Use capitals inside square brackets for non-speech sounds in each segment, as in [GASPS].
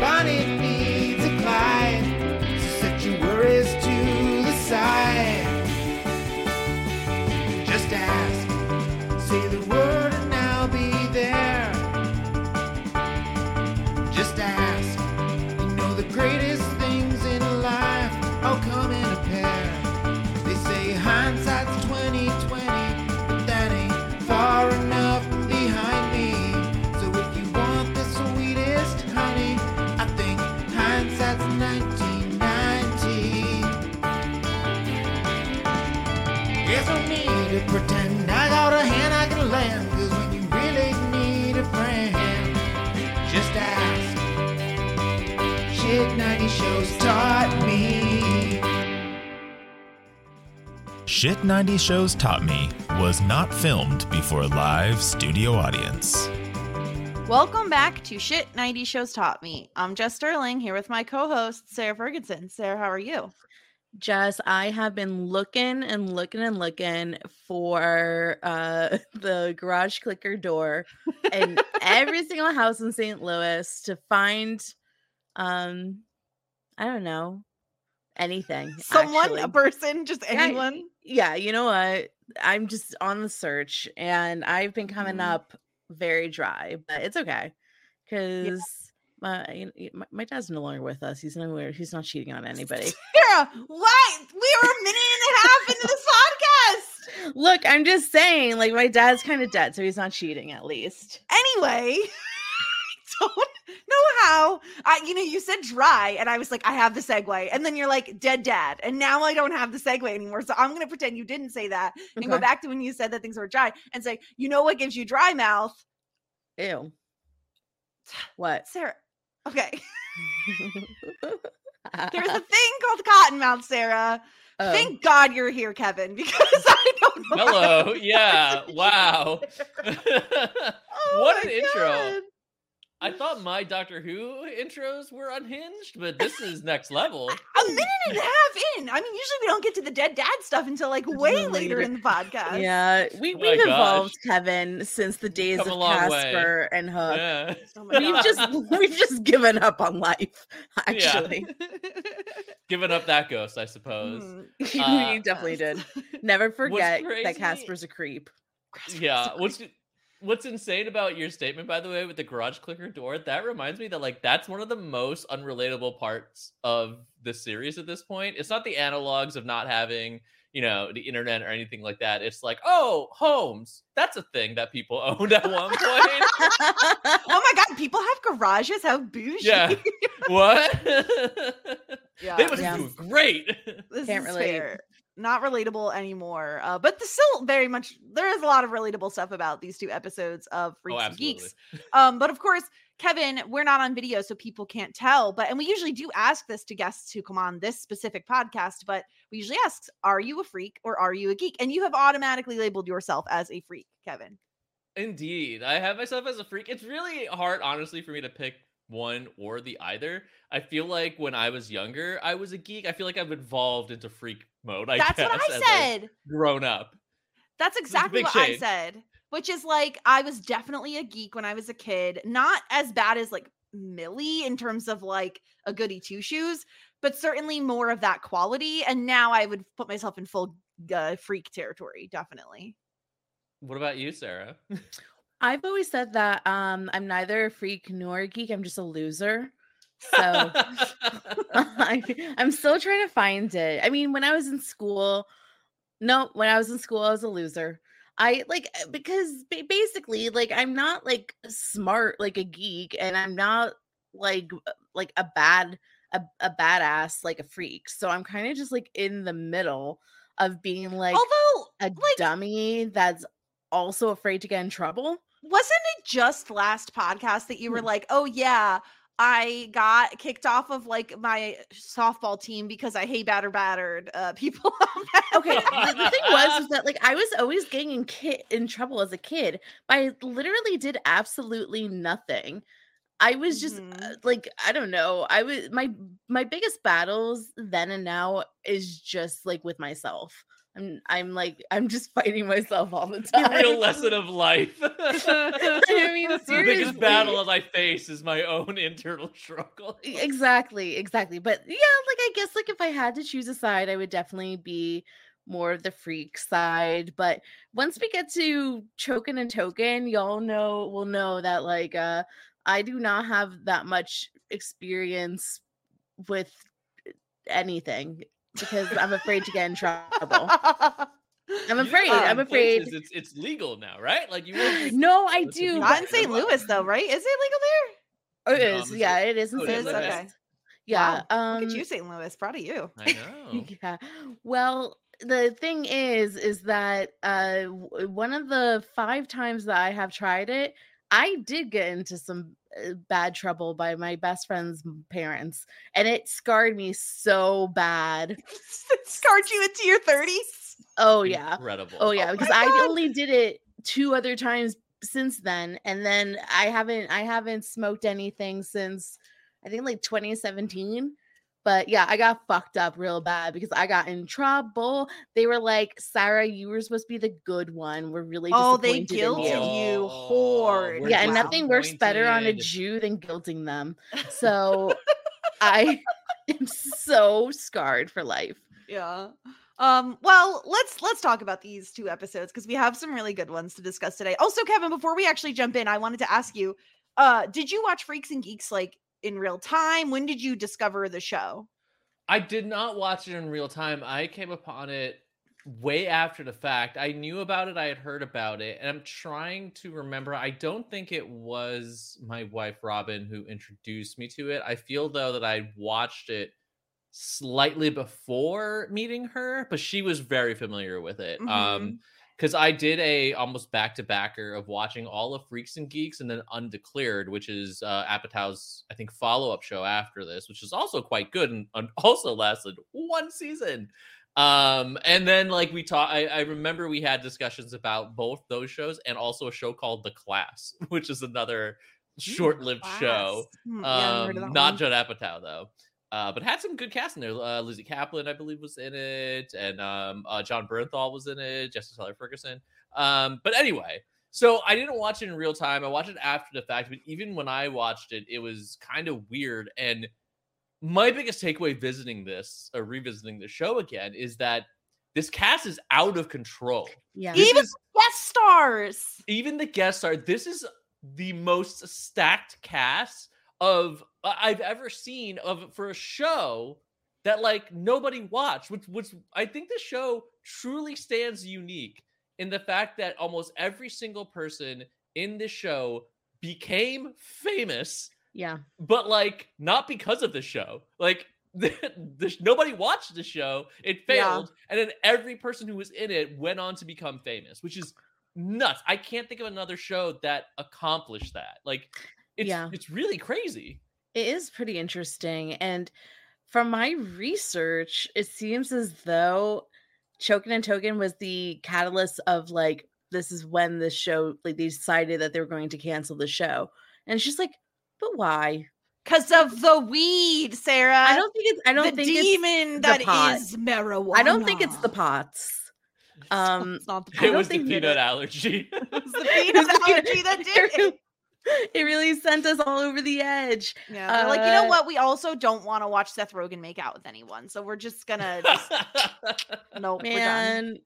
cause need pretend I got a hand I can lend, cause when you really need a friend, just ask. Shit 90 shows taught me. Shit 90 Shows Taught Me was not filmed before a live studio audience. Welcome back to Shit 90 Shows Taught Me. I'm Jess Sterling here with my co host, Sarah Fergenson. Sarah, how are you? Jess, I have been looking and looking and looking for uh [LAUGHS] the garage clicker door in [LAUGHS] every single house in St. Louis to find um I don't know anything. Someone, actually. a person, just anyone? yeah, you know what? I'm just on the search and I've been coming Mhm. up very dry, but it's okay because my, my my dad's no longer with us. He's nowhere. He's not cheating on anybody. [LAUGHS] Sarah, why? We are a minute and a half into this podcast. Look, I'm just saying, like my dad's kind of dead, so he's not cheating at least. Anyway, I [LAUGHS] don't know how. I, you know, you said dry, and I was like, I have the segue, and then you're like, dead dad, and now I don't have the segue anymore. So I'm gonna pretend you didn't say that and go back to when you said that things were dry and say, you know what gives you dry mouth, Ew. What? Sarah? Okay, [LAUGHS] there's a thing called Cottonmouth, Sarah. Oh. Thank God you're here, Kevin, [LAUGHS] because I don't know. Hello. Yeah. [LAUGHS] Wow. Oh what my an intro. God. I thought my Doctor Who intros were unhinged, but this is [LAUGHS] next level. A minute and a half in. I mean, usually we don't get to the dead dad stuff until like way later later. in the podcast. yeah, we Oh my we've gosh. evolved, Kevin, since the days Come of a long way. Casper and Hook. Yeah. Oh We've just [LAUGHS] we've just given up on life. [LAUGHS] Actually, Given up that ghost, I suppose. Mm. Uh, you definitely did. Never forget that Casper's a creep. Yeah. What's what's insane about your statement, by the way, with the garage clicker door? That reminds me that like that's one of the most unrelatable parts of the series at this point. It's not the analogs of not having you know the internet or anything like that. It's like oh homes. That's a thing that people [LAUGHS] owned at one point. [LAUGHS] oh my god, people have garages. How bougie. yeah. [LAUGHS] What? Yeah. they must Yeah. do great. This Can't is relate. fair. Not relatable anymore. Uh, but the still very much there is a lot of relatable stuff about these two episodes of Freaks and Oh, absolutely. Geeks. Um, but of course, Kevin, we're not on video, so people can't tell. But and we usually do ask this to guests who come on this specific podcast, but we usually ask, are you a freak or are you a geek? And you have automatically labeled yourself as a freak, Kevin. Indeed. I have myself as a freak. It's really hard, honestly, for me to pick one or the either. I feel like when I was younger, I was a geek. I feel like I've evolved into freak mode. I That's guess, what I said. Grown up. That's exactly big what I said. Which is like I was definitely a geek when I was a kid. Not as bad as like Millie in terms of like a goody two shoes, but certainly more of that quality. And now I would put myself in full uh, freak territory, definitely. What about you, Sarah? [LAUGHS] I've always said that um, I'm neither a freak nor a geek. I'm just a loser. So [LAUGHS] [LAUGHS] I, I'm still trying to find it. I mean, when I was in school, no, when I was in school, I was a loser. I like uh, because ba- basically, like, I'm not like smart like a geek, and I'm not like like a bad a, a badass like a freak. So I'm kind of just like in the middle of being like Although, a like, dummy that's also afraid to get in trouble. wasn't it just last podcast that you were Hmm. like, oh, yeah, I got kicked off of like my softball team because I hate batter battered uh, people. [LAUGHS] Okay, the, the thing was is that like I was always getting in kid in trouble as a kid, but I literally did absolutely nothing. I was just uh, Mhm. like I don't know. I was my my biggest battles then and now is just like with myself. I'm I'm like I'm just [LAUGHS] fighting myself all the [LAUGHS] The time. real lesson of life. [LAUGHS] I mean, the biggest battle that I face is my own internal struggle. Exactly exactly but yeah like i guess like if i had to choose a side i would definitely be more of the freak side but once we get to chokin and tokin y'all know will know that like uh i do not have that much experience with anything because i'm afraid to get in trouble i'm [LAUGHS] afraid i'm afraid places It's it's legal now, right? Like you won't [LAUGHS] no i do you Not in St. Louis though, right? Is it legal there? Oh, it Um, is is yeah it? it is Oh, it St. is? Louis. Okay. yeah Wow, um Look at you, St. Louis. Proud of you. I [LAUGHS] know. yeah. Well, the thing is, is that uh, one of the five times that I have tried it, I did get into some uh, bad trouble by my best friend's parents, and it scarred me so bad. [LAUGHS] It Scarred you into your 30s. Oh yeah. Incredible. Oh yeah, Oh because I only did it two other times since then, and then I haven't I haven't smoked anything since I think like 2017. But yeah, I got fucked up real bad because I got in trouble. They were like, "Sarah, you were supposed to be the good one. We're really Oh, they disappointed in guilted you." you hard. we're Yeah, and nothing works better on a. Jew than guilting them. So [LAUGHS] I am so scarred for life. Yeah. Um, well, let's let's talk about these two episodes because we have some really good ones to discuss today. Also, Kevin, before we actually jump in, I wanted to ask you, uh, did you watch Freaks and Geeks like in real time? When did you discover the show? I did not watch it in real time. I came upon it way after the fact. I knew about it, I had heard about it, and I'm trying to remember. I don't think it was my wife Robin who introduced me to it. I feel though that I watched it slightly before meeting her, but she was very familiar with it. Um because I did a almost back to backer of watching all of Freaks and Geeks and then Undeclared, which is uh, Apatow's I think follow up show after this, which is also quite good and, and [LAUGHS] also lasted one season. Um, and then like we talked, I, I remember we had discussions about both those shows and also a show called The Class, [LAUGHS] which is another short lived show. Hmm, yeah, Um, not. Judd Apatow though. Uh, but had some good cast in there. Uh, Lizzy Caplan, I believe, was in it, and um, uh, Jon Bernthal was in it. Jesse Tyler Ferguson. Um, but anyway, so I didn't watch it in real time. I watched it after the fact. But even when I watched it, it was kind of weird. And my biggest takeaway visiting this or revisiting the show again is that this cast is out of control. Yeah. This Even is- guest stars. even the guest star this is the most stacked cast of i've ever seen of for a show that like nobody watched which which i think the show truly stands unique in the fact that almost every single person in the show became famous Yeah. but like not because of the show like [LAUGHS] the, the, nobody watched the show it Yeah. failed and then every person who was in it went on to become famous which is nuts i can't think of another show that accomplished that like it's Yeah. it's really crazy It is pretty interesting. And from my research, it seems as though Chokin and Tokin was the catalyst of like, this is when the show, like, they decided that they were going to cancel the show. And she's like, but why? Because of the weed, Sarah. I don't think it's, I don't the think it's, demon the that pot. is marijuana. I don't think it's the pots. Um, it's not the I it was the peanut it- allergy [LAUGHS] It was the It peanut was the peanut- allergy that did it [LAUGHS] it. really- sent us all over the edge. Yeah, they're like, you know Uh, what? We also don't want to watch Seth Rogen make out with anyone, so we're just gonna just [LAUGHS] nope. we're done. Man,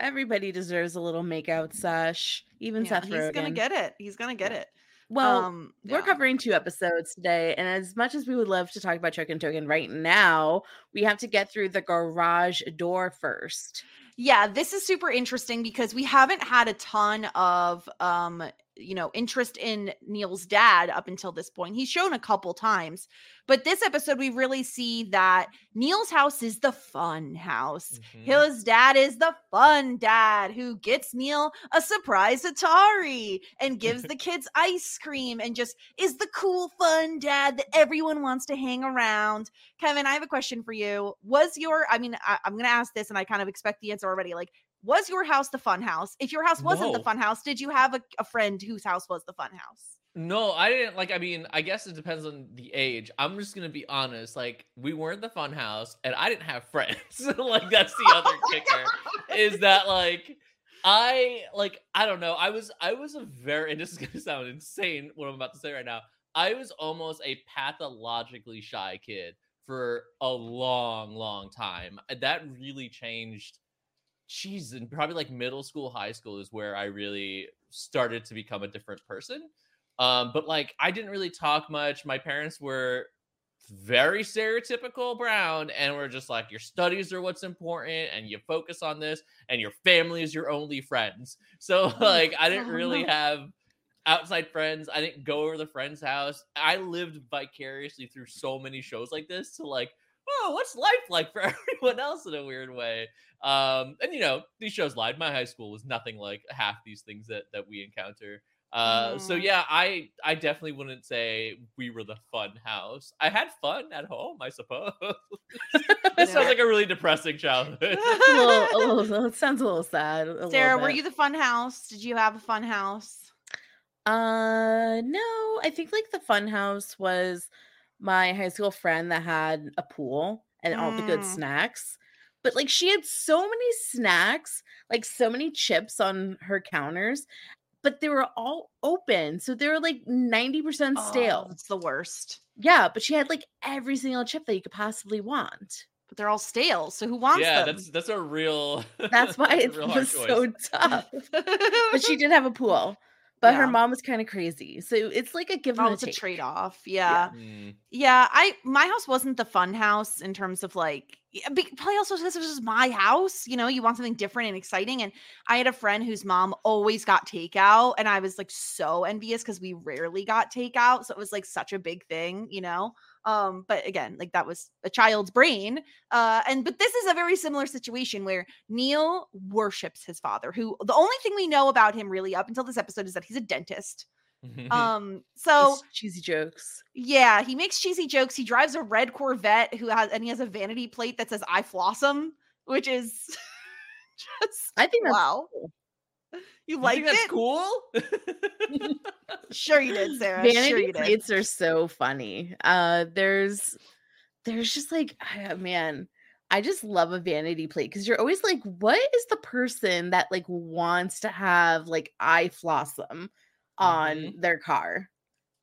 everybody deserves a little makeout sesh. Even Yeah, Seth he's gonna get it. He's gonna get Yeah. it. well, um, we're covering two episodes today, and as much as we would love to talk about Chokin Tokin right now, we have to get through the garage door first. Yeah, this is super interesting because we haven't had a ton of um you know interest in neal's dad up until this point he's shown a couple times but this episode we really see that neal's house is the fun house Mhm. his dad is the fun dad who gets Neal a surprise Atari and gives the [LAUGHS] kids ice cream and just is the cool, fun dad that everyone wants to hang around. Kevin, I have a question for you. Was your, I mean, I, am going to ask this and I kind of expect the answer already. Like, was your house the fun house? If your house wasn't the fun house, did you have a, a friend whose house was the fun house? No, I didn't like. I mean, I guess it depends on the age. I'm just gonna be honest. Like, we weren't the fun house, and I didn't have [LAUGHS] friends. [LAUGHS] like, that's the other [LAUGHS] oh kicker. Is that like I like I don't know. I was I was a very and this is gonna sound insane what I'm about to say right now. I was almost a pathologically shy kid for a long, long time. That really changed. Jeez, and probably like middle school, high school is where I really started to become a different person. Um, but like I didn't really talk much. My parents were very stereotypical brown and we're just like your studies are what's important and you focus on this and your family is your only friends [LAUGHS] so [LAUGHS] like i didn't really [LAUGHS] have outside friends i didn't go over the friend's house i lived vicariously through so many shows like this to like oh what's life like for [LAUGHS] everyone else in a weird way um and you know these shows lied my high school was nothing like half these things that that we encounter uh, so Mm. yeah, I I definitely wouldn't say we were the fun house. I had fun at home, I suppose. [LAUGHS] this Yeah. sounds like a really depressing childhood. [LAUGHS] a little, a little, it sounds a little sad. a little Sarah, were you the fun house? Did you have a fun house? Uh, no. I think like the fun house was my high school friend that had a pool and all the good Mm. snacks. But like she had so many snacks, like so many chips on her counters, but they were all open. So they were like 90% Oh, stale. it's the worst. Yeah, but she had like every single chip that you could possibly want. But they're all stale. So who wants yeah, them? that's that's a real. That's [LAUGHS] why a it was choice. so tough. But she [LAUGHS] did have a pool. But her mom was kind of crazy. So it's like a give and Oh, a it's a take. trade off. Yeah. Mm. yeah. I my house wasn't the fun house in terms of like probably also because this was my house. You know, you want something different and exciting. And I had a friend whose mom always got takeout, and I was like so envious because we rarely got takeout. So it was like such a big thing, you know. Um, but again, like that was a child's brain. Uh, and but this is a very similar situation where Neal worships his father, who the only thing we know about him really up until this episode is that he's a dentist. Um, [LAUGHS] so It's cheesy jokes. yeah, he makes cheesy jokes. He drives a red Corvette who has and he has a vanity plate that says I flossum, which is [LAUGHS] just I think that's wow. cool. You think that's it? cool? [LAUGHS] Sure you did, [LAUGHS] Sarah. vanity sure you did. plates are so funny. Uh there's there's just like ah, man, I just love a vanity plate because you're always like, what is the person that like wants to have like I flossom on Mhm. their car?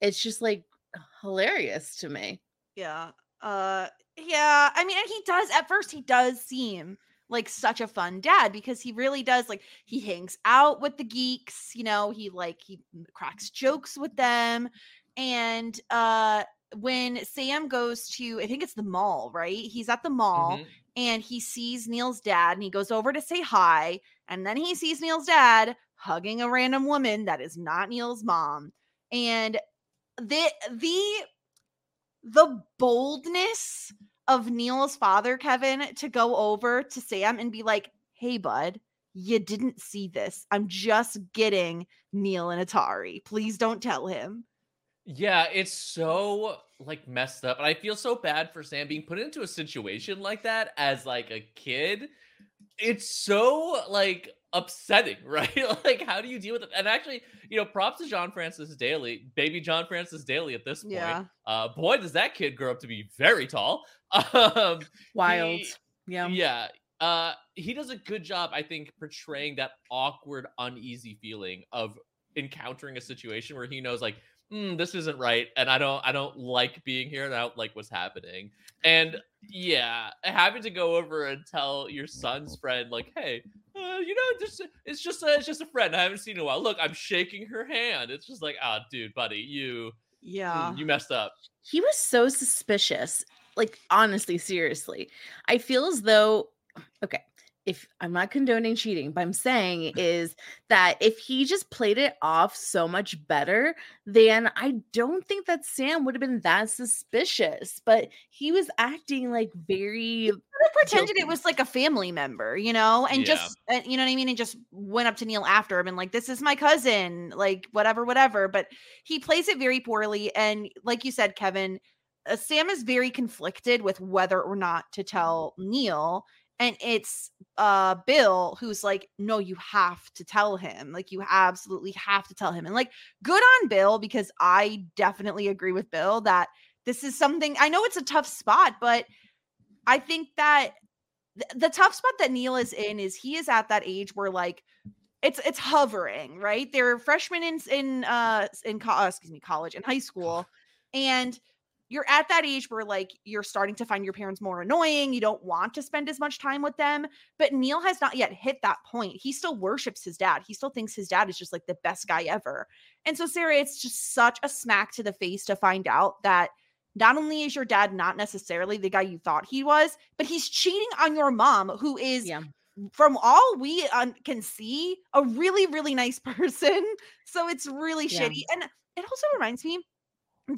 It's just like hilarious to me. Yeah. Uh yeah, I mean and he does at first he does seem like such a fun dad because he really does like he hangs out with the geeks, you know, he like he cracks jokes with them and uh when Sam goes to I think it's the mall, right? He's at the mall Mhm. and he sees Neal's dad and he goes over to say hi and then he sees Neal's dad hugging a random woman that is not Neal's mom and the the the boldness of Neal's father Kevin to go over to Sam and be like hey bud you didn't see this I'm just getting Neal and Atari please don't tell him Yeah, it's so like messed up. And I feel so bad for Sam being put into a situation like that as like a kid. It's so like upsetting, [LAUGHS] right? like how do you deal with it? And actually, you know, props to John Francis Daly, baby John Francis Daly at this point. Yeah. Uh boy, does that kid grow up to be very tall. [LAUGHS] Um Wild. he- yeah. yeah. Uh he does a good job, I think, portraying that awkward, uneasy feeling of encountering a situation where he knows like, hmm, this isn't right, and I don't I don't like being here and I don't like what's happening. And yeah, having to go over and tell your son's friend, like, hey, uh, you know, just it's just a, it's just a friend. I haven't seen in a while. Look, I'm shaking her hand. It's just like, ah, dude, buddy, you yeah you messed up. he was so suspicious like honestly seriously i feel as though okay if I'm not condoning cheating, but I'm saying [LAUGHS] is that if he just played it off so much better, then I don't think that Sam would have been that suspicious. But he was acting like very pretended it was like a family member, you know, and Yeah. just uh, you know what I mean, and just went up to Neal after him and like, "This is my cousin," like whatever, whatever. But he plays it very poorly, and like you said, Kevin, uh, Sam is very conflicted with whether or not to tell Neal, and it's uh Bill who's like, "No, you have to tell him. Like, you absolutely have to tell him." And like, good on Bill because I definitely agree with Bill that this is something. I know it's a tough spot, but I think that th- the tough spot that Neal is in is he is at that age where like it's it's hovering, right? They're freshmen in in uh in co- uh, excuse me, college and high school, and you're at that age where like you're starting to find your parents more annoying. You don't want to spend as much time with them. But Neal has not yet hit that point. He still worships his dad. He still thinks his dad is just like the best guy ever. And so Sarah, it's just such a smack to the face to find out that not only is your dad not necessarily the guy you thought he was, but he's cheating on your mom, who is, yeah. from all we um, can see, a really, really nice [LAUGHS] person. So it's really Yeah. shitty. And it also reminds me,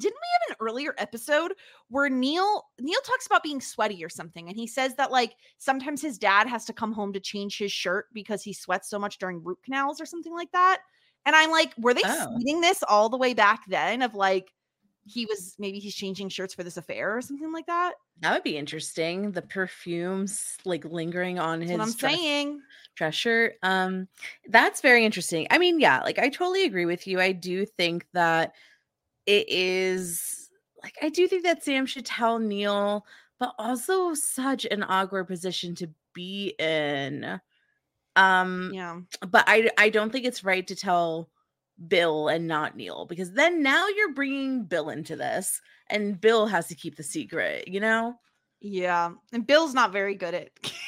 didn't we have an earlier episode where Neal Neal talks about being sweaty or something, and he says that like sometimes his dad has to come home to change his shirt because he sweats so much during root canals or something like that. And I'm like, were they Oh. seeding this all the way back then? Of like he was maybe he's changing shirts for this affair or something like that. That would be interesting. The perfumes like lingering on That's his I'm dress, saying. dress shirt. Um, that's very interesting. I mean, yeah, like I totally agree with you. I do think that it is like I do think that Sam should tell Neal, but also such an awkward position to be in. Um, Yeah. but I I don't think it's right to tell Bill and not Neal because then now you're bringing Bill into this and Bill has to keep the secret, you know? Yeah. And Bill's not very good at [LAUGHS] keeping.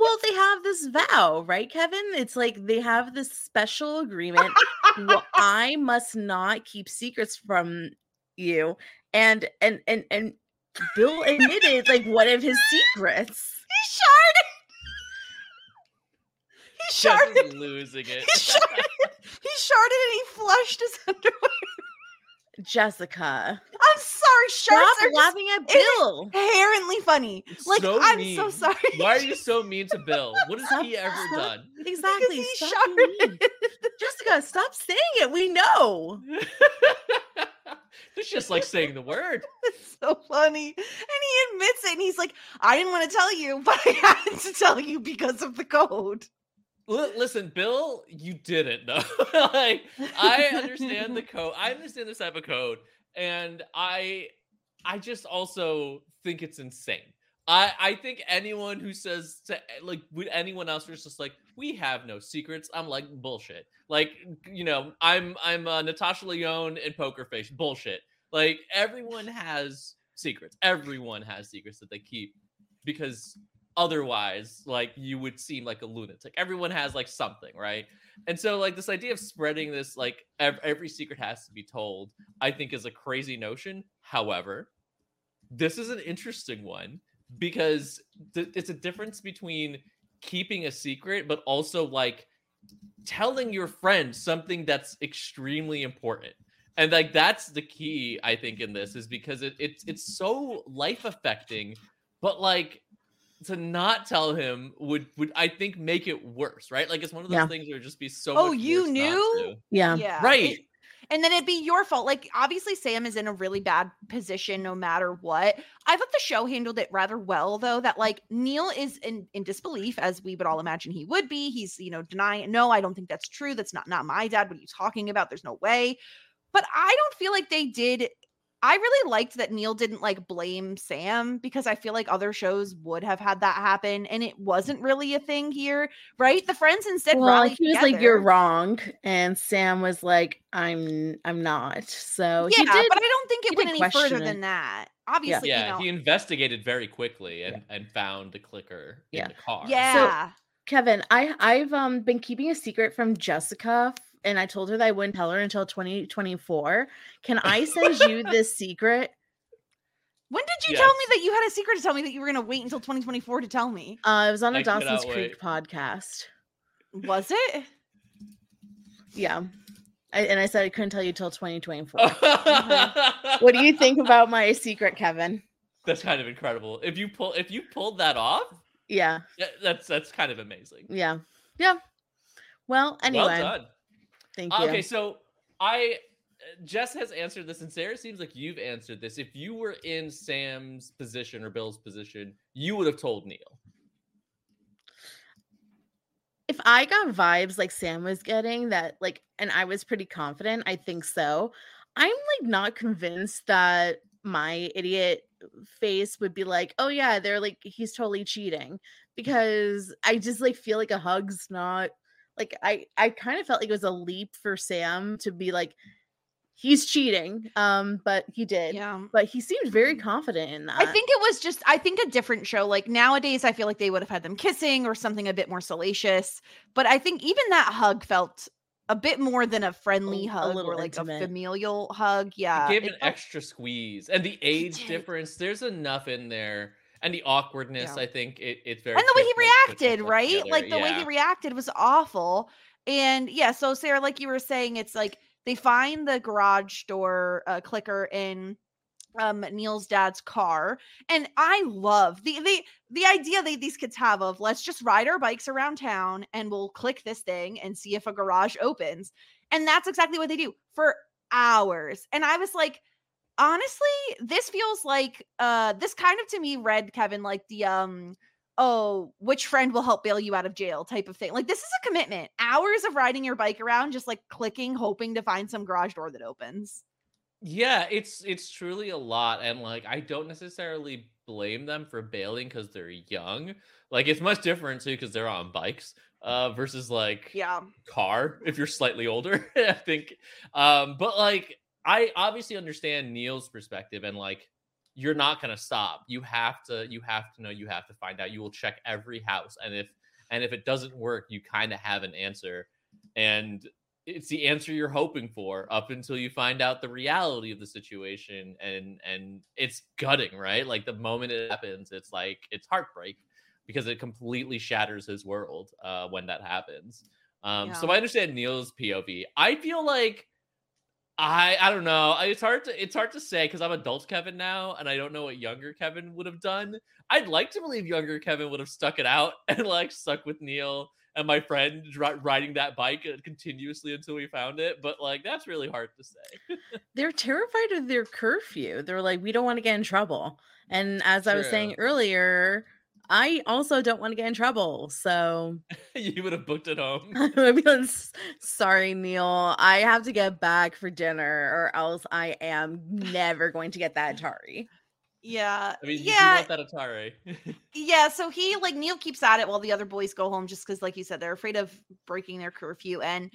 Well, they have this vow, right, Kevin? It's like they have this special [LAUGHS] agreement. Well, [LAUGHS] I must not keep secrets from you. And and and and Bill admitted like one of his secrets. He sharded. He Jeff sharded. is losing it. He sharded. He sharded and he flushed his [LAUGHS] underwear. Jessica. I'm sorry. Stop Shirts are just laughing at Bill. inherently funny. Like so I'm mean. so sorry. Why are [LAUGHS] you so mean to Bill? What has Stop- he ever stop. done? Exactly. he Stop mean. Jessica, stop saying it. We know. [LAUGHS] it's just like saying the word. [LAUGHS] It's so funny. And he admits it and he's like, I didn't want to tell you, but I had to tell you because of the code. Li- Listen, Bill, you didn't know. [LAUGHS] like, I understand the code. I [LAUGHS] understand this type of code, and I, I just also think it's insane. I, I think anyone who says to like would anyone else who's just like we have no secrets. I'm like bullshit. Like you know I'm I'm uh, Natasha Lyonne in Poker Face. Bullshit. Like everyone has secrets. Everyone has secrets that they keep because otherwise like you would seem like a lunatic. Everyone has like something right? And so like this idea of spreading this like ev- every secret has to be told i think is a crazy notion. However this is an interesting one because th- it's a difference between keeping a secret but also like telling your friend something that's extremely important. And like that's the key i think in this is because it, it's it's so life affecting but like to not tell him would would I think make it worse, right? Like it's one of those Yeah. things where it'd just be so. Oh, much you worse knew? Yeah. Yeah. Right. it- and then it'd be your fault. Like, obviously, Sam is in a really bad position no matter what. I thought the show handled it rather well, though, that like Neal is in, in disbelief, as we would all imagine he would be. He's, you know, denying, no, I don't think that's true. That's not not my dad. What are you talking about? There's no way. But I don't feel like they did. I really liked that Neal didn't like blame Sam because I feel like other shows would have had that happen and it wasn't really a thing here, right? The friends instead Well, rallied he was like, "You're wrong," and Sam was like, "I'm, I'm not." So Yeah, he did. but I don't think it went any further it. than that. Obviously, yeah, you know. he investigated very quickly and and found the clicker Yeah. in the car. yeah. Kevin, I, I've um been keeping a secret from Jessica, f- and I told her that I wouldn't tell her until 2024. Can I send you [LAUGHS] this secret? When did you tell me that you had a secret to tell me that you were going to wait until 2024 to tell me? Uh, it was on a I Dawson's Creek wait. podcast. Was it? Yeah. I, and I said I couldn't tell you till 2024. [LAUGHS] what do you think about my secret, Kevin? That's kind of incredible. If you pull, if you pulled that off, Yeah. yeah, that's that's kind of amazing. Yeah. Yeah. Well, anyway, Well done. Thank Uh, you. Okay, so I Jess has answered this, and Sarah seems like you've answered this. If you were in Sam's position or Bill's position, you would have told Neal. if I got vibes like Sam was getting that like and I was pretty confident, I think so. I'm like not convinced that my idiot face would be like, "Oh yeah, they're like he's totally cheating." Because I just like feel like a hug's not like I I kind of felt like it was a leap for Sam to be like he's cheating. Um but he did. Yeah. But he seemed very confident in that. I think it was just I think a different show. Like nowadays I feel like they would have had them kissing or something a bit more salacious. But I think even that hug felt a bit more than a friendly a hug little or like intimate. a familial hug. Yeah. it gave it an felt- extra squeeze, and the age difference. There's enough in there, and the awkwardness. Yeah. I think it, it's very. and the way he fit, like, put reacted, right? together, Like the way he reacted was awful. And yeah, so Sarah, like you were saying, it's like they find the garage door uh, clicker in um Neal's dad's car. And I love the the the idea that these kids have of let's just ride our bikes around town and we'll click this thing and see if a garage opens. And that's exactly what they do for hours. And I was like, honestly, this feels like uh this kind of to me read Kevin like the um oh, which friend will help bail you out of jail type of thing. Like this is a commitment. Hours of riding your bike around just like clicking hoping to find some garage door that opens. Yeah, it's it's truly a lot, and like I don't necessarily blame them for bailing because they're young. Like it's much different too because they're on bikes uh versus like Yeah. car if you're slightly older [LAUGHS] i think um but like i obviously understand neal's perspective and like you're not going to stop. You have to you have to know you have to find out. You will check every house and if and if it doesn't work you kind of have an answer. And it's the answer you're hoping for up until you find out the reality of the situation and and it's gutting right? Like the moment it happens it's like it's heartbreak because it completely shatters his world uh when that happens. Um so i understand neal's pov i feel like I I don't know. It's hard to it's hard to say because I'm adult Kevin now, and I don't know what younger Kevin would have done. I'd like to believe younger Kevin would have stuck it out [LAUGHS] and like stuck with Neal and my friend riding that bike uh, continuously until we found it. But like that's really hard to say. [LAUGHS] they're terrified of their curfew. They're like, we don't want to get in trouble. And as I was saying earlier, I also don't want to get in trouble. So [LAUGHS] you would have booked it home. [LAUGHS] Be like, sorry, Neal. I have to get back for dinner, or else I am never going to get that Atari. Yeah. I mean, you yeah. want that Atari. [LAUGHS] Yeah, so he like Neal keeps at it while the other boys go home just because, like you said, they're afraid of breaking their curfew. And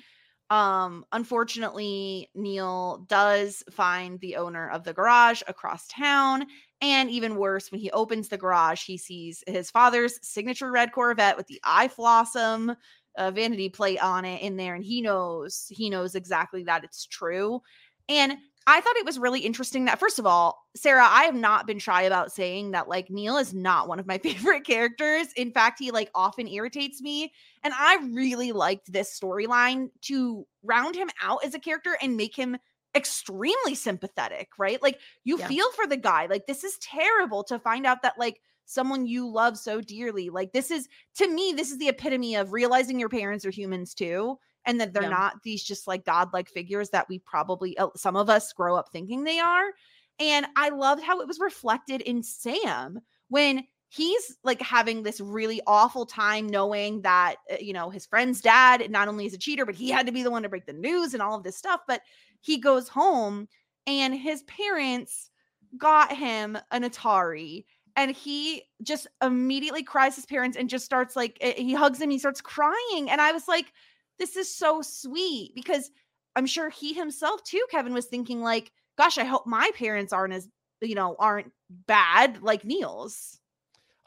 um unfortunately, Neal does find the owner of the garage across town. And even worse, when he opens the garage, he sees his father's signature red Corvette with the eye flossom uh, vanity plate on it in there, and he knows he knows exactly that it's true. And I thought it was really interesting that, first of all, Sarah, I have not been shy about saying that like Neal is not one of my [LAUGHS] favorite characters. In fact, he like often irritates me. And I really liked this storyline to round him out as a character and make him extremely sympathetic, right? Like you Yeah. feel for the guy. Like this is terrible to find out that like someone you love so dearly. Like this is to me, this is the epitome of realizing your parents are humans too and that they're Yeah. not these just like godlike figures that we probably uh, some of us grow up thinking they are and i loved how it was reflected in sam when he's like having this really awful time knowing that uh, you know his friend's dad not only is a cheater but he had to be the one to break the news and all of this stuff but he goes home and his parents got him an atari and he just immediately cries his parents and just starts like eh, he hugs him he starts crying and i was like this is so sweet because i'm sure he himself too kevin was thinking like gosh i hope my parents aren't as you know aren't bad like neal's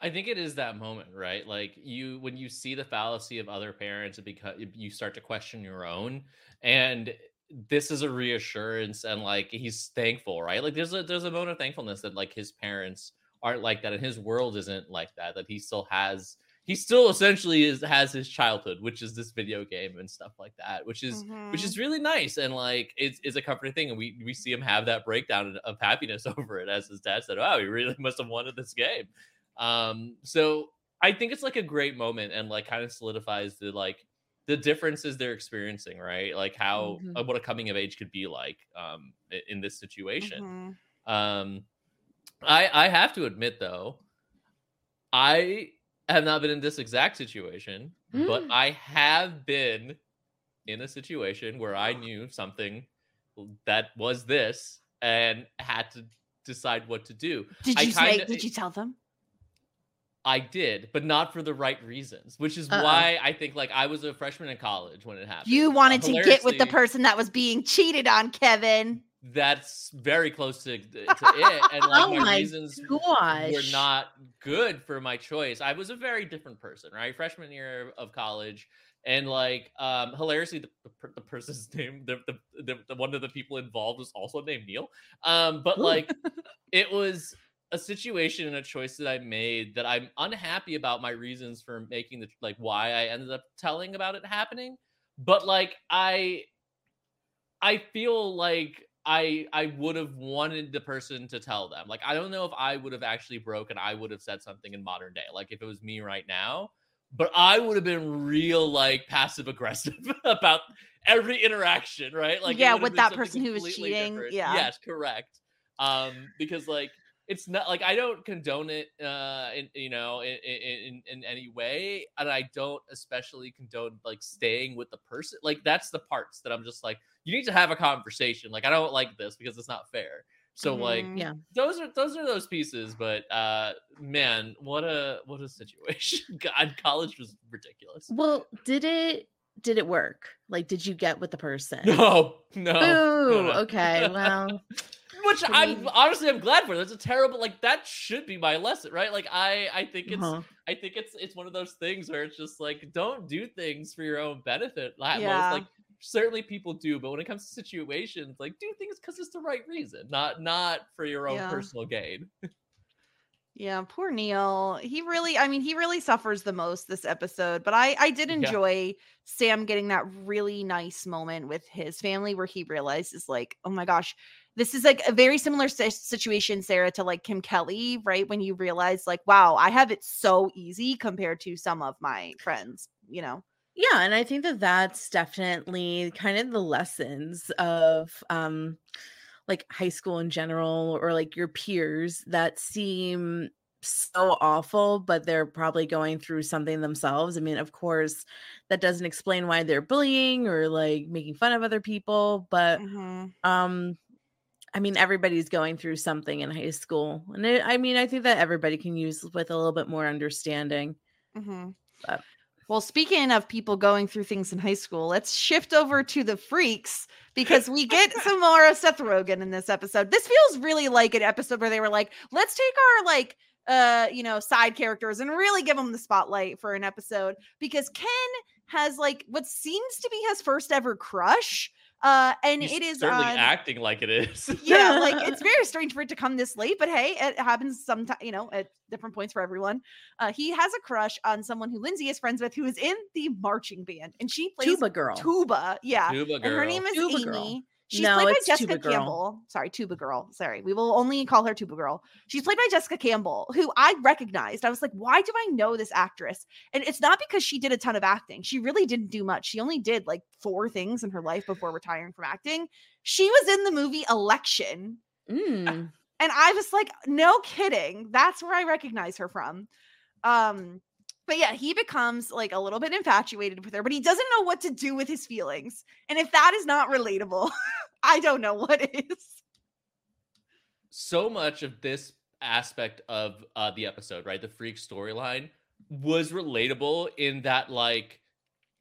I think it is that moment, right? Like you, when you see the fallacy of other parents, it because you start to question your own. And this is a reassurance and like he's thankful, right? Like there's a there's a moment of thankfulness that like his parents aren't like that and his world isn't like that, that he still has he still essentially is has his childhood, which is this video game and stuff like that, which is which Mhm. is really nice and like it's is a comforting thing. And we we see him have that breakdown of happiness [LAUGHS] over it, as his dad said, "Wow, he really [LAUGHS] must have wanted this game." Um, so I think it's like a great moment and like kind of solidifies the like the differences they're experiencing, right? Like how Mhm. uh, what a coming of age could be like um in this situation. Mhm. Um, I I have to admit though, I have not been in this exact situation, but I have been in a situation where I [GASPS] knew something that was this and had to decide what to do. Did you kinda- say? Did you tell them? I did, but not for the right reasons, which is Uh-oh. why I think like I was a freshman in college when it happened. You Uh, wanted to get with the person that was being cheated on, Kevin. That's very close to, to [LAUGHS] it, and like Oh my, my reasons Gosh. were not good for my choice. I was a very different person, right? Freshman year of college, and like um hilariously, the, the, the person's [LAUGHS] name, the, the the one of the people involved was also named Neil. Um, but like it was a situation and a choice that I made that I'm unhappy about my reasons for making the like why I ended up telling about it happening. But like I I feel like I I would have wanted the person to tell them. Like I don't know if I would have actually broken. I would have said something in modern day. Like if it was me right now, but I would have been real like passive aggressive [LAUGHS] about every interaction, right? Like Yeah, with that person who was cheating, different. yeah. Yes, correct. Um because like it's not like I don't condone it uh in you know in, in in any way and I don't especially condone like staying with the person like that's the parts that I'm just like you need to have a conversation like I don't like this because it's not fair so like Mhm. Yeah. those are those are those pieces but uh man what a what a situation [LAUGHS] god college was ridiculous Well, did it did it work? Like did you get with the person? no no, no, no. Okay. [LAUGHS] Well, which I'm honestly I'm glad for. That's a terrible like that should be my lesson, right? Like I I think it's uh-huh. I think it's it's one of those things where it's just like don't do things for your own benefit. Like Yeah. most like certainly people do, but when it comes to situations, like do things because it's the right reason, not not for your own Yeah. personal gain. [LAUGHS] Yeah, poor Neal. He really, I mean, he really suffers the most this episode. But I, I did Yeah. enjoy Sam getting that really nice moment with his family where he realizes, like, oh my gosh, this is like a very similar si- situation, Sarah, to like Kim Kelly, right? When you realize, like, wow, I have it so easy compared to some of my friends, you know? Yeah, and I think that that's definitely kind of the lessons of um like high school in general or like your peers that seem so awful but they're probably going through something themselves. I mean, of course, that doesn't explain why they're bullying or like making fun of other people, but Mhm. um I mean, everybody's going through something in high school. And it, I mean, I think that everybody can use with a little bit more understanding. hmm But- Well, speaking of people going through things in high school, let's shift over to the freaks because we get [LAUGHS] some more of Seth Rogen in this episode. This feels really like an episode where they were like, let's take our like uh you know side characters and really give them the spotlight for an episode because Ken has like what seems to be his first ever crush uh and He's it is certainly on acting like it is. [LAUGHS] yeah, [LAUGHS] like it's very strange for it to come this late, but hey, it happens sometimes, you know, at different points for everyone. Uh, he has a crush on someone who Lindsay is friends with who is in the marching band and she plays Tuba girl. tuba. Yeah. Tuba And her name is Tuba Amy. girl. She's No, played by Jessica. Campbell. Sorry, Tuba Girl. Sorry. We will only call her Tuba Girl. She's played by Jessica Campbell, who I recognized. I was like, why do I know this actress? And it's not because she did a ton of acting. She really didn't do much. She only did like four things in her life before retiring from acting. She was in the movie Election. Mm. And I was like, no kidding. That's where I recognize her from. Um, but yeah, he becomes like a little bit infatuated with her, but he doesn't know what to do with his feelings. And if that is not relatable, [LAUGHS] I don't know what is. so much of this aspect of uh, the episode, right? The freak storyline was relatable in that, like,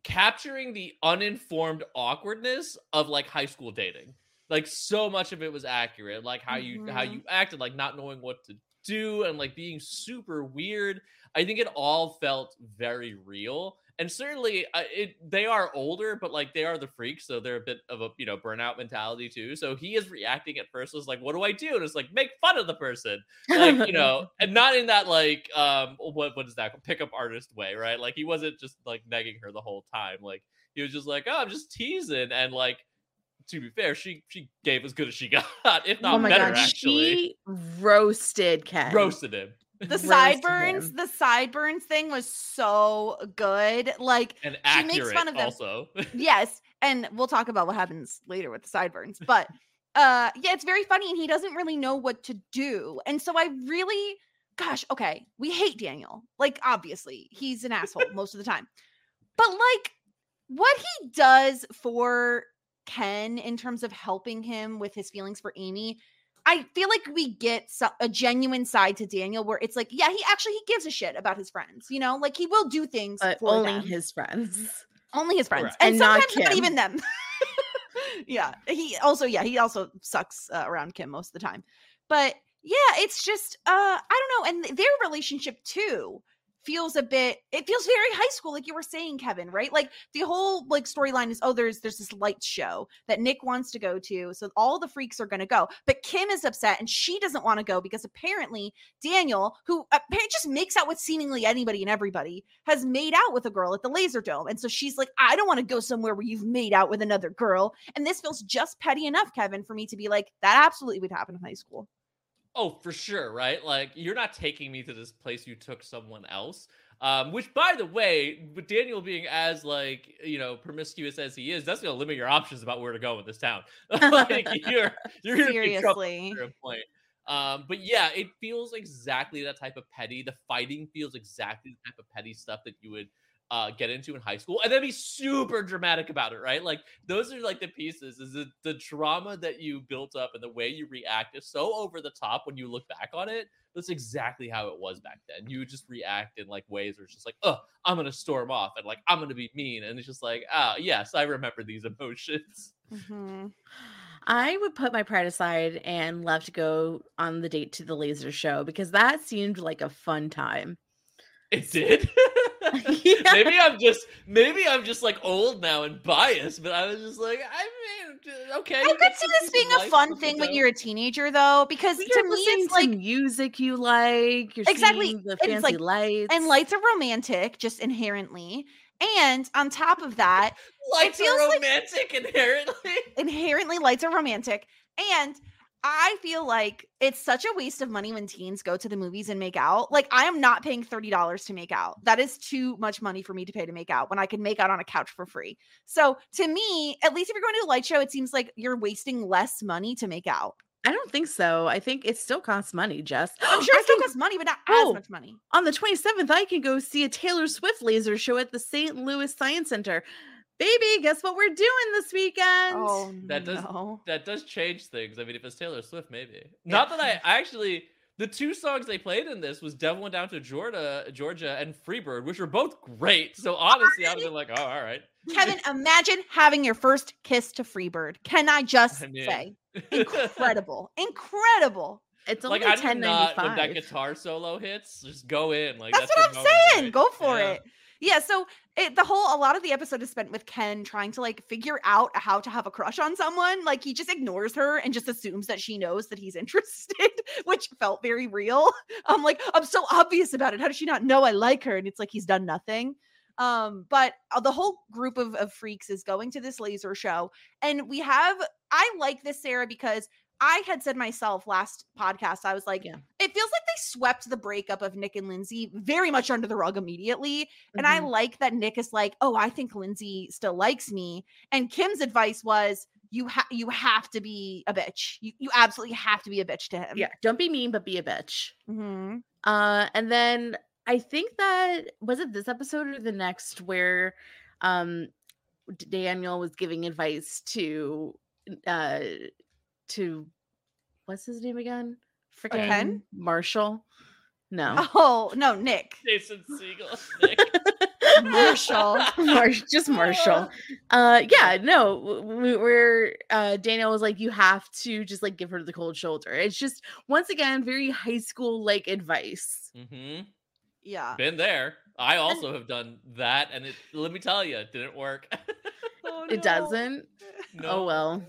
capturing the uninformed awkwardness of like high school dating. Like, so much of it was accurate. Like how you how Mhm. you acted, like not knowing what to do, and like being super weird. I think it all felt very real, and certainly uh, it they are older, but like they are the freaks, so they're a bit of a you know burnout mentality too. So he is reacting at first was like, "What do I do?" And it's like make fun of the person, like you [LAUGHS] know, and not in that like um what what is that pickup artist way, right? Like he wasn't just like negging her the whole time, like he was just like, "Oh, I'm just teasing," and like to be fair, she she gave as good as she [LAUGHS] got, if not oh my better god, actually. she roasted Ken. Roasted him. The [LAUGHS] sideburns, the sideburns thing was so good. Like and She makes fun of them. also. [LAUGHS] yes and we'll talk about what happens later with the sideburns but uh yeah it's very funny and he doesn't really know what to do and so i really gosh okay we hate daniel like obviously he's an [LAUGHS] asshole most of the time but like what he does for ken in terms of helping him with his feelings for amy i feel like we get a genuine side to daniel where it's like yeah he actually he gives a shit about his friends you know like he will do things but for only them his friends. only his friends Correct. and, And sometimes not, Kim. even them [LAUGHS] yeah he also yeah he also sucks uh, around kim most of the time but yeah it's just uh i don't know and their relationship too feels a bit it feels very high school like you were saying kevin right? Like the whole like storyline is oh there's there's this light show that nick wants to go to so all the freaks are going to go. But kim is upset and she doesn't want to go because apparently daniel who apparently just makes out with seemingly anybody and everybody has made out with a girl at the laser dome. And so she's like i don't want to go somewhere where you've made out with another girl. And this feels just petty enough kevin for me to be like that absolutely would happen in high school Oh, for sure, right? Like you're not taking me to this place you took someone else. Um, which by the way, with Daniel being as like, you know, promiscuous as he is, that's gonna limit your options about where to go in this town. [LAUGHS] like [LAUGHS] you're you're gonna be seriously a point. Um, but yeah, it feels exactly that type of petty. The fighting feels exactly the type of petty stuff that you would uh, get into in high school, and then be super dramatic about it, right? Like those are like the pieces. Is the the drama that you built up and the way you react is so over the top when you look back on it. That's exactly how it was back then. You would just react in like ways where it's just like, oh, I'm gonna storm off and like I'm gonna be mean, and it's just like, ah, yes, I remember these emotions. Mhm. I would put my pride aside and love to go on the date to the laser show because that seemed like a fun time. It did. [LAUGHS] [LAUGHS] Yeah. Maybe I'm just maybe I'm just like old now and biased, but I was just like, I mean, j- okay. I could see this being a fun thing the when you're a teenager, though, because You're to me it's to like music you like. You're Exactly. seeing the It's fancy like- lights and lights are romantic just inherently, and on top of that, lights feels are like- romantic inherently. inherently lights are romantic, and I feel like it's such a waste of money when teens go to the movies and make out. Like I am not paying thirty dollars to make out. That is too much money for me to pay to make out when I can make out on a couch for free. So to me, at least if you're going to a light show, it seems like you're wasting less money to make out. I don't think so. I think it still costs money, Jess. [GASPS] I'm sure it still costs money, but not Oh. as much money. on the 27th, I can go see a Taylor Swift laser show at the St. Louis Science Center. Baby, guess what we're doing this weekend? Oh That does- no. that does change things. I mean, if it's Taylor Swift, maybe. [LAUGHS] Not that I, I actually the two songs they played in this was "Devil Went Down to Georgia," Georgia, and "Freebird," which were both great. So honestly, I'd have been like, "Oh, all right." Kevin, [LAUGHS] imagine having your first kiss to Freebird. Can I just I mean, say, [LAUGHS] incredible, incredible. It's only like I not when that guitar solo hits, just go in. Like That's, that's, what I'm moment, saying. right? Go for Yeah. it. Yeah. So it, the whole, a lot of the episode is spent with Ken trying to like figure out how to have a crush on someone. Like he just ignores her and just assumes that she knows that he's [LAUGHS] interested, which felt very real. I'm like, I'm so obvious about it. How does she not know I like her? And it's like he's done nothing. Um, but uh, the whole group of, of freaks is going to this laser show. And we have, I like this, Sarah, because I had said myself last podcast, I was like, Yeah. it feels like they swept the breakup of Nick and Lindsay very much under the rug immediately. And I Mhm. like that Nick is like, oh, I think Lindsay still likes me. And Kim's advice was, you have you have to be a bitch. You you absolutely have to be a bitch to him. yeah, don't be mean, but be a bitch. hmm Uh, and then I think that was it this episode or the next where um Daniel was giving advice to uh to what's his name again? Freaking Ken? Marshall. No. Oh no, Nick. [LAUGHS] Jason Segel. [LAUGHS] Nick. Marshall. Marsh, just Marshall. Uh, yeah, no, w- w- we're uh, Daniel was like, you have to just like give her the cold shoulder. It's just once again very high school like advice. hmm Yeah. Been there. I also have done that, and it, let me tell you, it didn't work. [LAUGHS] Oh, It doesn't. no, Oh well.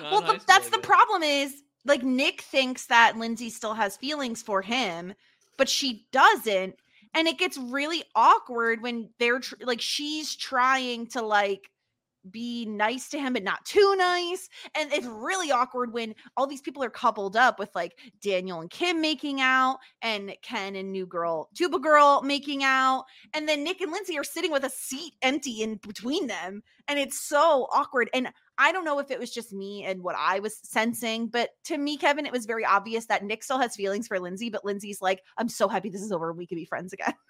Well, the, that's the problem is like Nick thinks that Lindsay still has feelings for him, but she doesn't. And it gets really awkward when they're tr- like she's trying to like be nice to him but not too nice and it's really awkward when all these people are coupled up with like Daniel and Kim making out and Ken and new girl tuba girl making out and then Nick and Lindsay are sitting with a seat empty in between them and it's so awkward and I don't know if it was just me and what I was sensing, but to me, Kevin, it was very obvious that Nick still has feelings for Lindsay, but Lindsay's like, I'm so happy this is over. We can be friends again. [LAUGHS]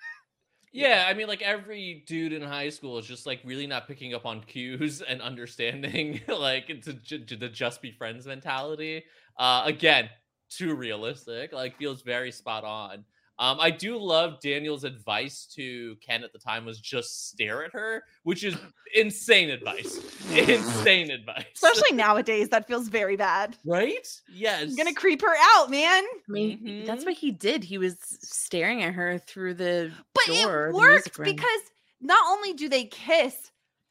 Yeah, I mean, like every dude in high school is just like really not picking up on cues and understanding, [LAUGHS] like to, to the just be friends mentality. Uh, again, too realistic. Like feels very spot on. Um, I do love Daniel's advice to Ken at the time was just stare at her, which is insane advice. [LAUGHS] insane advice. Especially nowadays, that feels very bad. right? Yes. I'm gonna creep her out, man. I mean, that's Mhm. what he did. He was staring at her through the But door. it worked because not only do they kiss,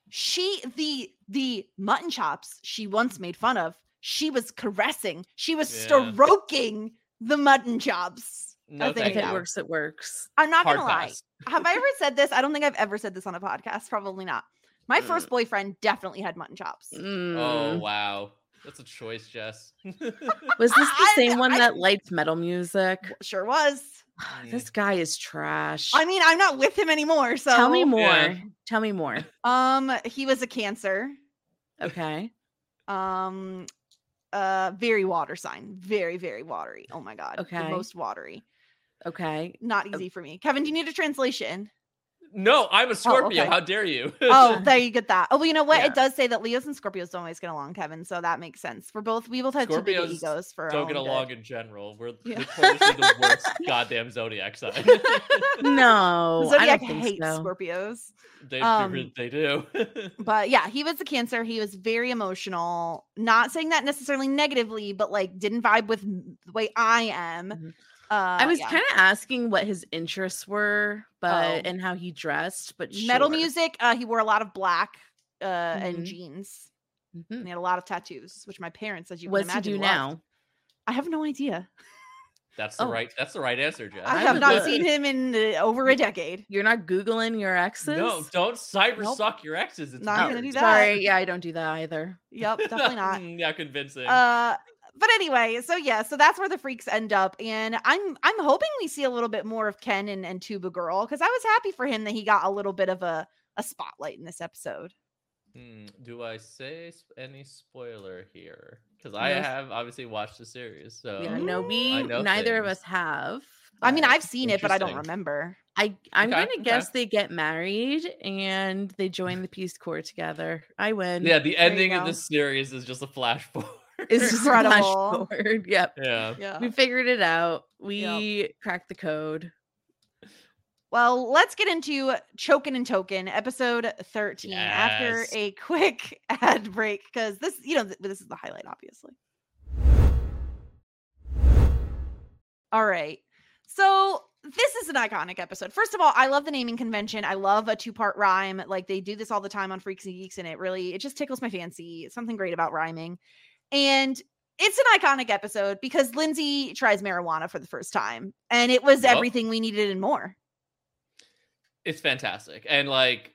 she the the mutton chops she once made fun of, she was caressing, she was Yeah. stroking the mutton chops. No, I think if it you. works, it works. I'm not Hard gonna lie. Have I ever [LAUGHS] said this? I don't think I've ever said this on a podcast. Probably not. My first boyfriend definitely had mutton chops. Oh Mm. [LAUGHS] wow, that's a choice, Jess. [LAUGHS] Was this the I- same one I- that lights metal music? Sure was. [SIGHS] This guy is trash. I mean, I'm not with him anymore. So Tell me more. Yeah. Tell me more. Um, he was a cancer. Okay. Um, uh, very water sign. Very, very watery. Oh my god. Okay. The Okay. most watery. Okay. Not easy for me. Kevin, do you need a translation? No, I'm a Scorpio. okay. How dare you? Oh, there [LAUGHS] you get that. Oh, well, you know what? Yeah. It does say that Leos and Scorpios don't always get along, Kevin. So that makes sense. For both, we both have too big egos for our Don't get own good. along in general. We're Yeah. notoriously the worst [LAUGHS] goddamn zodiac sign. [LAUGHS] No, I Zodiac don't hates so. Scorpios. they, they Um, they do. But yeah, he was a cancer. He was very emotional. Not saying that necessarily negatively, but like didn't vibe with the way I am. Mhm. Uh, I was yeah. kind of asking what his interests were, but Oh. and how he dressed, but metal sure. music. Uh, he wore a lot of black uh, and Mhm. jeans. Mhm. And he had a lot of tattoos, which my parents, as you What's can he imagine, do loved. now? I have no idea. That's the Oh. right. That's the right answer, Jess. I I have not seen him in uh, over a decade. You're not googling your exes? No, don't cyber Nope. suck your exes. It's Not gonna do that. Sorry, yeah, I don't do that either. Yep, definitely not. [LAUGHS] Yeah, convincing. Uh, but anyway, so yeah, so that's where the freaks end up, and I'm I'm hoping we see a little bit more of Ken and, and Tuba Girl because I was happy for him that he got a little bit of a a spotlight in this episode. Hmm, do I say any spoiler here? Because I No. have obviously watched the series, so Yeah, no, we I know neither of us have. I mean, I've seen it, but I don't remember. I I'm Okay, gonna okay. guess they get married and they join the Peace Corps together. I win. yeah, the you ending of go. this series is just a flash forward. [LAUGHS] it's just a flash Incredible. forward. [LAUGHS] Yep. yeah. Yeah. We figured it out. We cracked the code. Well, let's get into Chokin' and Tokin', episode 13, after a quick [LAUGHS] ad break, because this, you know, this is the highlight, obviously. All right. So this is an iconic episode. First of all, I love the naming convention. I love a two-part rhyme. Like they do this all the time on Freaks and Geeks, and it really it just tickles my fancy. It's something great about rhyming. And it's an iconic episode because Lindsay tries marijuana for the first time. And it was Yup. everything we needed and more. it's fantastic and like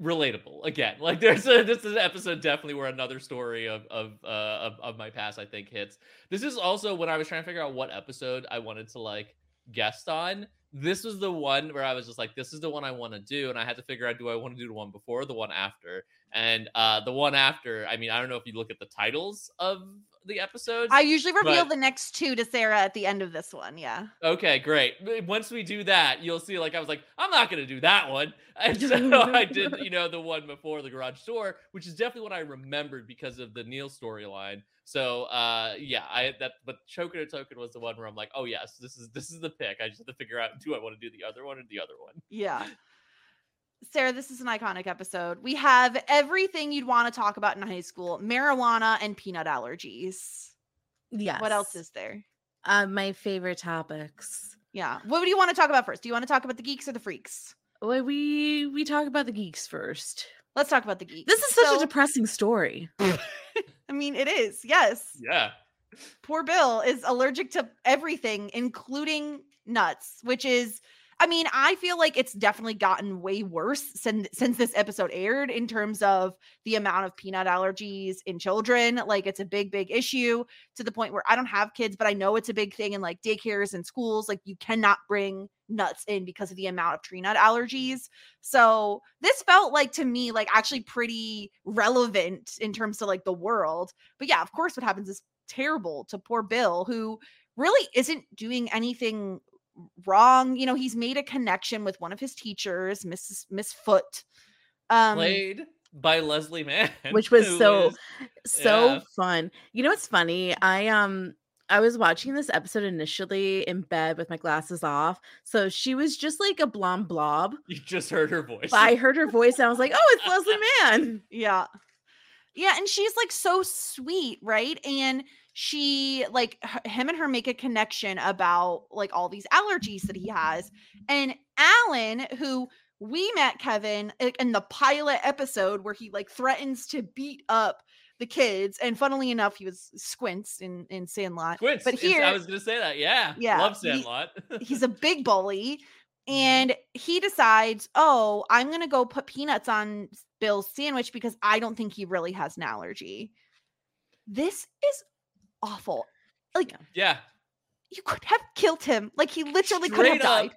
relatable again like [LAUGHS] there's a this is an episode definitely where another story of of uh of, of my past i think hits this is also when i was trying to figure out what episode i wanted to like guest on this was the one where i was just like this is the one i want to do and i had to figure out do i want to do the one before or the one after and uh the one after i mean i don't know if you look at the titles of the episodes I usually reveal But- the next two to Sarah at the end of this one. Yeah. Okay, great. Once we do that, you'll see. Like I was like, I'm not gonna do that one, [LAUGHS] and so I did. [LAUGHS] You know, the one before the garage door, which is definitely what I remembered because of the Neal storyline. So, uh, yeah, I that. But Chokin' or Tokin' was the one where I'm like, oh yes, this is this is the pick. I just have to figure out do I want to do the other one or the other one. Yeah. Sarah, this is an iconic episode. We have everything you'd want to talk about in high school marijuana and peanut allergies. Yes. What else is there? uh, my favorite topics? Yeah. What do you want to talk about first? Do you want to talk about the geeks or the freaks? Well, we we talk about the geeks first. Let's talk about the geeks. This is such So- a depressing story. [LAUGHS] I mean, it is. Yes. Yeah. Poor Bill is allergic to everything, including nuts, which is, I mean, I feel like it's definitely gotten way worse since since this episode aired in terms of the amount of peanut allergies in children. Like, it's a big, big issue to the point where I don't have kids, but I know it's a big thing in like daycares and schools. Like, you cannot bring nuts in because of the amount of tree nut allergies. So this felt like to me like actually pretty relevant in terms of like the world. But yeah, of course, what happens is terrible to poor Bill, who really isn't doing anything wrong. You know, he's made a connection with one of his teachers, Mrs. Miss Foote. Um, Played by Leslie Mann, [LAUGHS] Which was so- so Yeah. fun. You know what's funny? I um I was watching this episode initially in bed with my glasses off. So she was just like a blonde blob. you just heard her voice. I heard her voice and I was like, "Oh, it's Leslie [LAUGHS] Mann." Yeah. Yeah, and she's like so sweet, right? And she like him and her make a connection about like all these allergies that he has. And Alan, who we met Kevin in the pilot episode where he like threatens to beat up the kids, and funnily enough, he was Squints in in Sandlot. squints but here- I was gonna say that. Yeah. Yeah, Love he- Sandlot. he's a big [LAUGHS] bully mm-hmm. and he decides oh i'm gonna go put peanuts on bill's sandwich because i don't think he really has an allergy this is awful like yeah. you could have killed him like he literally could have Straight up, died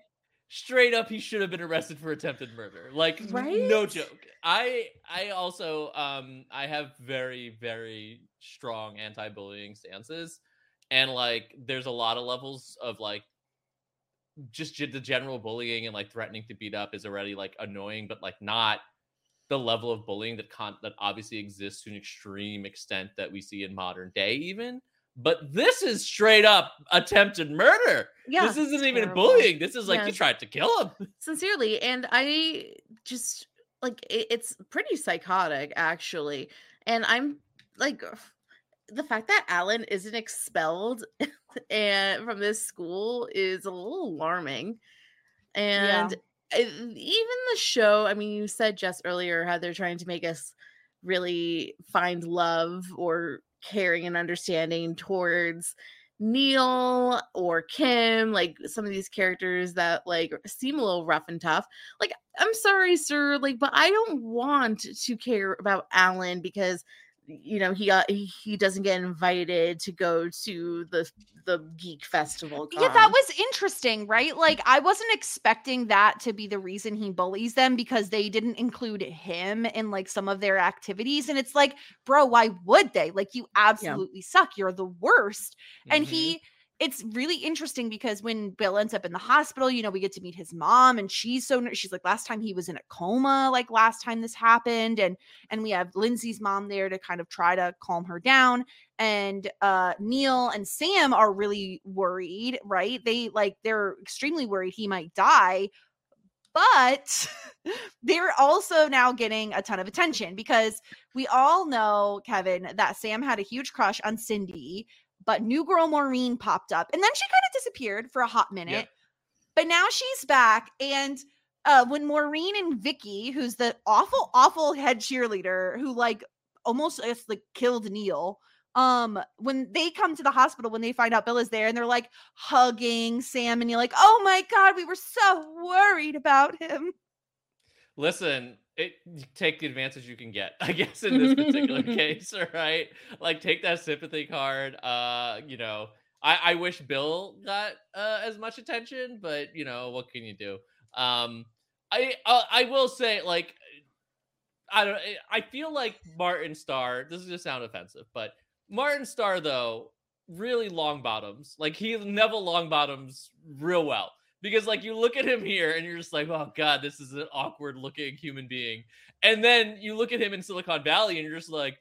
straight up, he should have been arrested for attempted murder. Like, n- no joke. I I also um I have very very strong anti-bullying stances, and like, there's a lot of levels of like just the general bullying and like threatening to beat up is already like annoying, but like not the level of bullying that con that obviously exists to an extreme extent that we see in modern day even. But this is straight up attempted murder. Yeah. this isn't even terrible. bullying. This is like you tried to kill him. [LAUGHS] sincerely and i just like it, it's pretty psychotic actually and i'm like the fact that alan isn't expelled [LAUGHS] and from this school is a little alarming and I- even the show i mean you said just earlier how they're trying to make us really find love or caring and understanding towards Neal or Kim, like some of these characters that like seem a little rough and tough. Like, I'm sorry, sir, like, but I don't want to care about Alan because you know he got he, he doesn't get invited to go to the the geek festival. yeah that was interesting right? Like i wasn't expecting that to be the reason he bullies them because they didn't include him in like some of their activities and it's like bro why would they? Like you absolutely suck. You're the worst. And Mhm. he it's really interesting because when bill ends up in the hospital you know we get to meet his mom and she's so she's like last time he was in a coma like last time this happened and and we have lindsay's mom there to kind of try to calm her down and uh neal and sam are really worried right? They like they're extremely worried he might die but [LAUGHS] they're also now getting a ton of attention because we all know kevin that sam had a huge crush on cindy but new girl maureen popped up and then she kind of disappeared for a hot minute but now she's back and uh when maureen and vicky who's the awful awful head cheerleader who like almost like killed neal um when they come to the hospital when they find out bill is there and they're like hugging sam and you're like oh my god we were so worried about him Listen, it take the advantage you can get, [LAUGHS] I guess, in this particular [LAUGHS] case, all right? Like take that sympathy card. Uh, you know, I, I wish Bill got uh, as much attention, but you know, what can you do? Um, I uh, I will say, like, I don't. I feel like Martin Starr. This is gonna sound offensive, but Martin Starr though really long bottoms. Like he Neville Longbottoms real well because like you look at him here and you're just like, oh god, this is an awkward looking human being, and then you look at him in Silicon Valley and you're just like,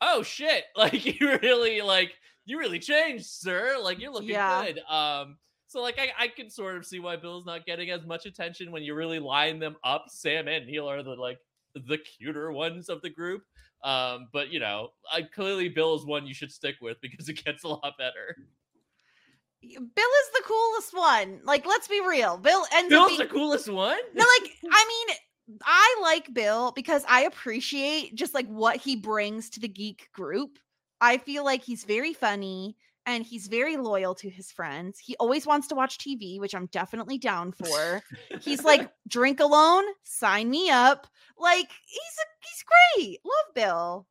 oh shit, [LAUGHS] like you really like you really changed, sir. Like you're looking Yeah. good. Um. So like I, I can sort of see why Bill's not getting as much attention when you really line them up. Sam and Neal are the like the cuter ones of the group. Um, but you know, I, clearly Bill is one you should stick with because it gets a lot better. Bill is the coolest one. Like, let's be real. Bill ends up Bill's being, the coolest one. no, like [LAUGHS] I mean, I like Bill because I appreciate just like what he brings to the geek group. I feel like he's very funny and he's very loyal to his friends. He always wants to watch TV, which I'm definitely down for. he's like, [LAUGHS] drink alone, sign me up. Like he's a, he's great. Love Bill.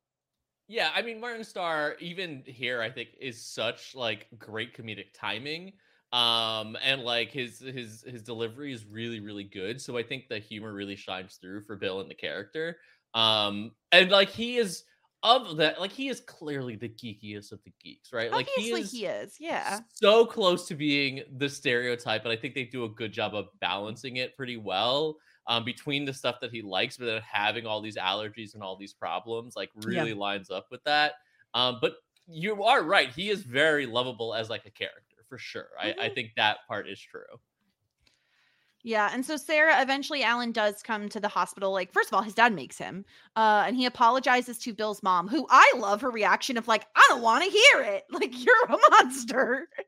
Yeah, I mean Martin Starr, even here, I think is such like great comedic timing. Um, and like his his his delivery is really, really good. So I think the humor really shines through for Bill and the character. Um, and like he is of that, like he is clearly the geekiest of the geeks, right? Like he is he is. Yeah. so close to being the stereotype, and I think they do a good job of balancing it pretty well um, between the stuff that he likes, but then having all these allergies and all these problems, like really lines up with that. Um, but you are right; he is very lovable as like a character for sure. I, I Mhm. think that part is true. Yeah, and so Sarah eventually Alan does come to the hospital. Like, first of all, his dad makes him, uh, and he apologizes to Bill's mom, who I love her reaction of like, I don't want to hear it. [LAUGHS] Like, you're a monster. [LAUGHS]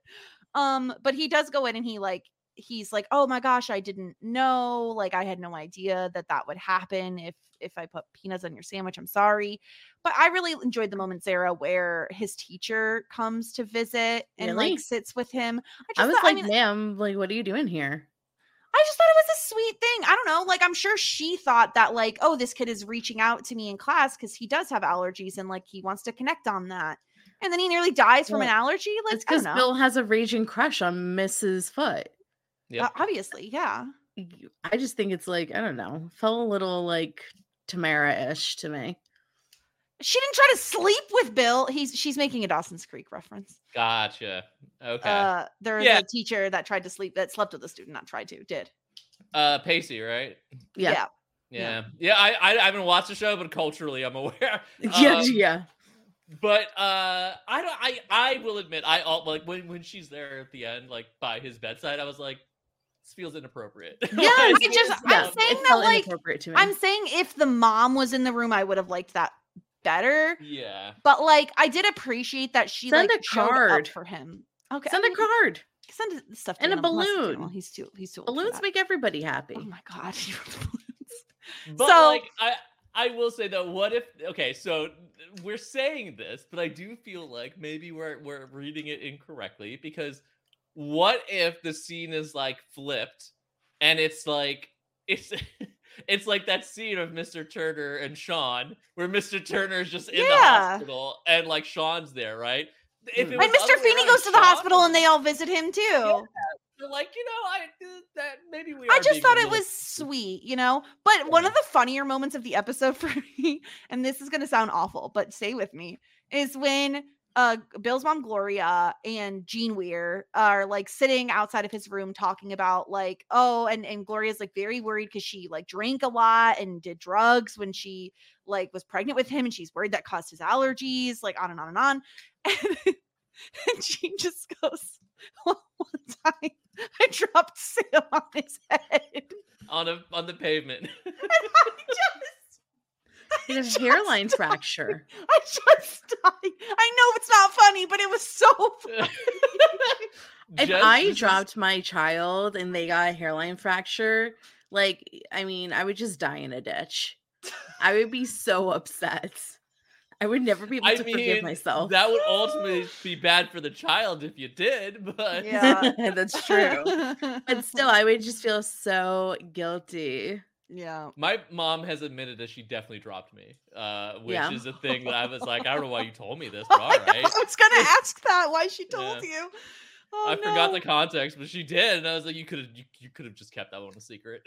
Um, but he does go in and he like he's like, oh my gosh, I didn't know. Like, I had no idea that that would happen if if I put peanuts on your sandwich. I'm sorry, but I really enjoyed the moment, Sarah, where his teacher comes to visit and Really? like sits with him. I just was thought- like, mean, ma'am, like, what are you doing here? I just thought it was a sweet thing. I don't know. Like, I'm sure she thought that, like, oh, this kid is reaching out to me in class because he does have allergies and, like, he wants to connect on that. And then he nearly dies from an allergy. Like, It's because. Bill has a raging crush on Mrs. Foote. Yeah. Uh, obviously, yeah. I just think it's like, I don't know, felt a little like Tamara ish to me. She didn't try to sleep with Bill. He's she's making a Dawson's Creek reference. Gotcha. Okay. Uh, there was Yeah. a teacher that tried to sleep that slept with a student, not tried to, did. Uh, Pacey, right? Yeah. Yeah. Yeah. Yeah. I, I I haven't watched the show, but culturally, I'm aware. [LAUGHS] Yeah. Um, yeah. But uh I don't I I will admit I all like when when she's there at the end, like by his bedside, I was like, this feels inappropriate. [LAUGHS] Yeah, Like, I just- I'm saying that, like, to me. I'm saying if the mom was in the room, I would have liked that better. Yeah. But like I did appreciate that she Send like a showed up card. for him. Okay. Send I a mean, card. Send stuff to And a balloon. unless, you know, he's too he's too Balloons make everybody oh happy. Oh my god. [LAUGHS] you wrote balloons. But So- like I I will say though, what if okay, so we're saying this, but I do feel like maybe we're we're reading it incorrectly because what if the scene is like flipped and it's like [LAUGHS] it's it's like that scene of Mr. Turner and Shawn where Mr. Turner's just in the hospital and like Shawn's there, right? If. And Mr. Feeney goes to the Shawn hospital and they all visit him too. they're like, you know, I uh, that maybe we I just thought it was sweet, you know? But one of the funnier moments of the episode [LAUGHS] for me, and this is going to sound awful, but stay with me, is when uh Bill's mom Gloria and Jean Weir are like sitting outside of his room talking about like oh and and Gloria's like very worried cuz she like drank a lot and did drugs when she like was pregnant with him and she's worried that caused his allergies like on and on and on [LAUGHS] and, and Jean just goes [LAUGHS] one time I dropped Sam on his head on a on the pavement. [LAUGHS] and I just [LAUGHS] He has just- a hairline fracture. [LAUGHS] I just died. [LAUGHS] I know it's not funny, but it was so funny. If Just- I this is- dropped my child and they got a hairline fracture, like, I mean, I would just die in a ditch. I would be so upset. I would never be able I to mean, forgive myself. that would ultimately be bad for the child if you did, but Yeah. That's true. But still, I would just feel so guilty. Yeah. my mom has admitted that she definitely dropped me, uh, which Yeah. is a [LAUGHS] thing that I was like, I don't know why you told me this, [LAUGHS] but all I, know. I was gonna [LAUGHS] ask that why she told Yeah. you. Oh, I forgot the context, but she did, and I was like, you could have, you, you could have just kept that one a secret.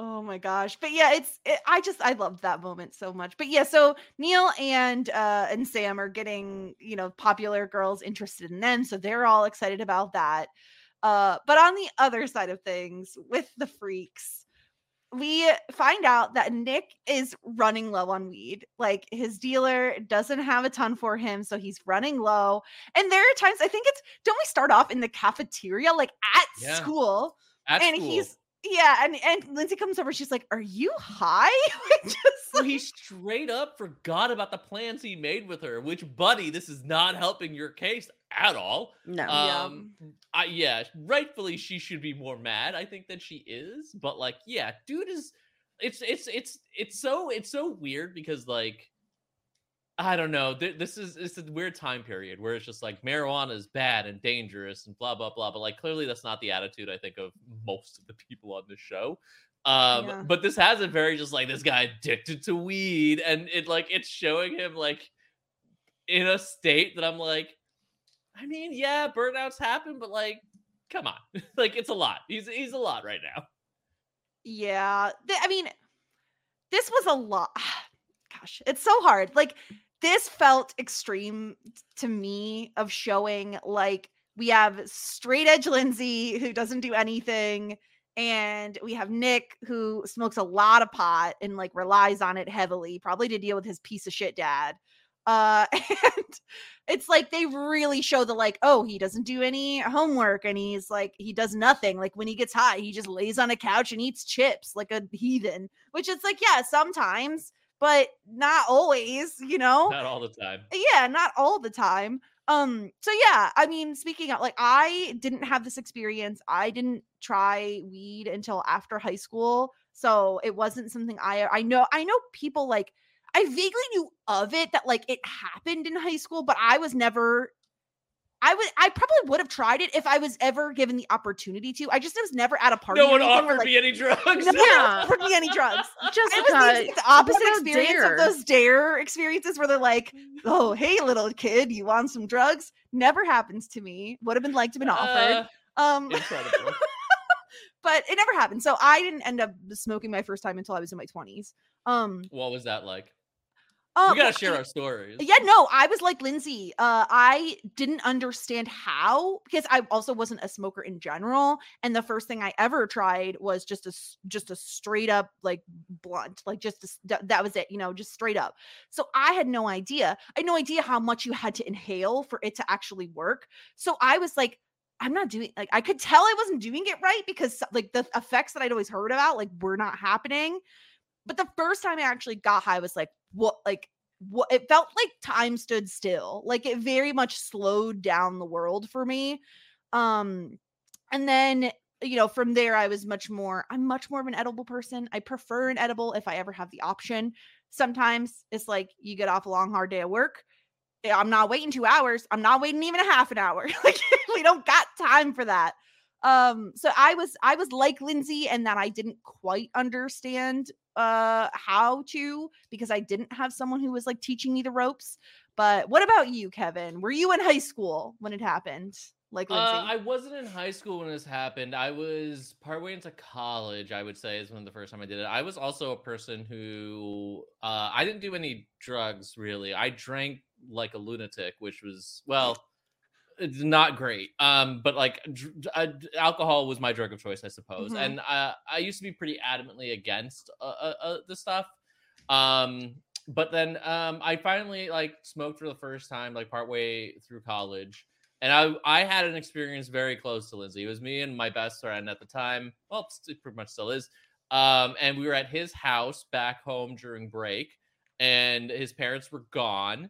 Oh my gosh. But yeah, it's it, I just I loved that moment so much. But yeah, so Neal and uh and Sam are getting, you know, popular girls interested in them, so they're all excited about that. Uh but on the other side of things with the freaks, we find out that Nick is running low on weed. Like his dealer doesn't have a ton for him, so he's running low. And there are times I think it's don't we start off in the cafeteria like at Yeah. school? At and school. he's yeah, and and Lindsay comes over. She's like, "Are you high?" [LAUGHS] Just So like, he straight up forgot about the plans he made with her. Which, buddy, this is not helping your case at all. No. Yeah. Um, I, yeah, rightfully she should be more mad. I think that she is, but like, yeah, dude is. It's it's it's it's so it's so weird because like, I don't know. th- This is it's a weird time period where it's just like marijuana is bad and dangerous and blah blah blah. But like, clearly that's not the attitude I think of most of the people on this show. Um, Yeah. but this has a very just like this guy addicted to weed, and it like it's showing him like in a state that I'm like, I mean, yeah, burnouts happen, but like, come on, [LAUGHS] like it's a lot. He's he's a lot right now. Yeah. th- I mean, this was a lot. [SIGHS] Gosh, it's so hard. Like, this felt extreme to me of showing like we have straight edge Lindsay who doesn't do anything, and we have Nick who smokes a lot of pot and like relies on it heavily, probably to deal with his piece of shit dad. Uh, [LAUGHS] and it's like they really show the like, oh, he doesn't do any homework and he's like, he does nothing. Like when he gets high, he just lays on a couch and eats chips like a heathen, which is like, yeah, sometimes, but not always, you know? Not all the time. yeah not all the time um so yeah i mean speaking of like i didn't have this experience i didn't try weed until after high school so it wasn't something i i know i know people like i vaguely knew of it that like it happened in high school but i was never I would I probably would have tried it if I was ever given the opportunity to. I just was never at a party. No one anything where, offered like, me any drugs. no one Yeah. offered me any drugs. [LAUGHS] Just It was the exact opposite experience Dare? of those dare experiences where they're like, "Oh, hey, little kid, you want some drugs?" Never happens to me. Would have been liked to been offered. Uh, Um, [LAUGHS] but it never happened. So I didn't end up smoking my first time until I was in my twenties. Um, what was that like? Oh, we gotta share our stories. Yeah, no, I was like Lindsay. Uh, I didn't understand how because I also wasn't a smoker in general, and the first thing I ever tried was just a just a straight up like blunt, like just a that was it, you know, just straight up. So I had no idea. I had no idea how much you had to inhale for it to actually work. So I was like. I'm not doing like I could tell I wasn't doing it right because like the effects that I'd always heard about like were not happening. But the first time I actually got high was like what like what it felt like time stood still like it very much slowed down the world for me um and then you know from there i was much more i'm much more of an edible person i prefer an edible if i ever have the option. Sometimes it's like you get off a long hard day of work eh, i'm not waiting two hours i'm not waiting even a half an hour [LAUGHS] like we don't got time for that um so i was i was like lindsay and that i didn't quite understand uh how to because I didn't have someone who was like teaching me the ropes. But what about you, Kevin? Were you in high school when it happened? Like Lindsay? Uh, I wasn't in high school when this happened. I was partway into college, I would say, is when the first time I did it. I was also a person who uh, I didn't do any drugs really. I drank like a lunatic, which was well, it's not great. Um, but like dr- uh, alcohol was my drug of choice, I suppose. Mhm. And uh, I used to be pretty adamantly against uh, uh, uh, the stuff. Um, but then um, I finally like smoked for the first time, like partway through college and I I had an experience very close to Lindsay. It was me and my best friend at the time. Well, it pretty much still is. Um, and we were at his house back home during break, and his parents were gone,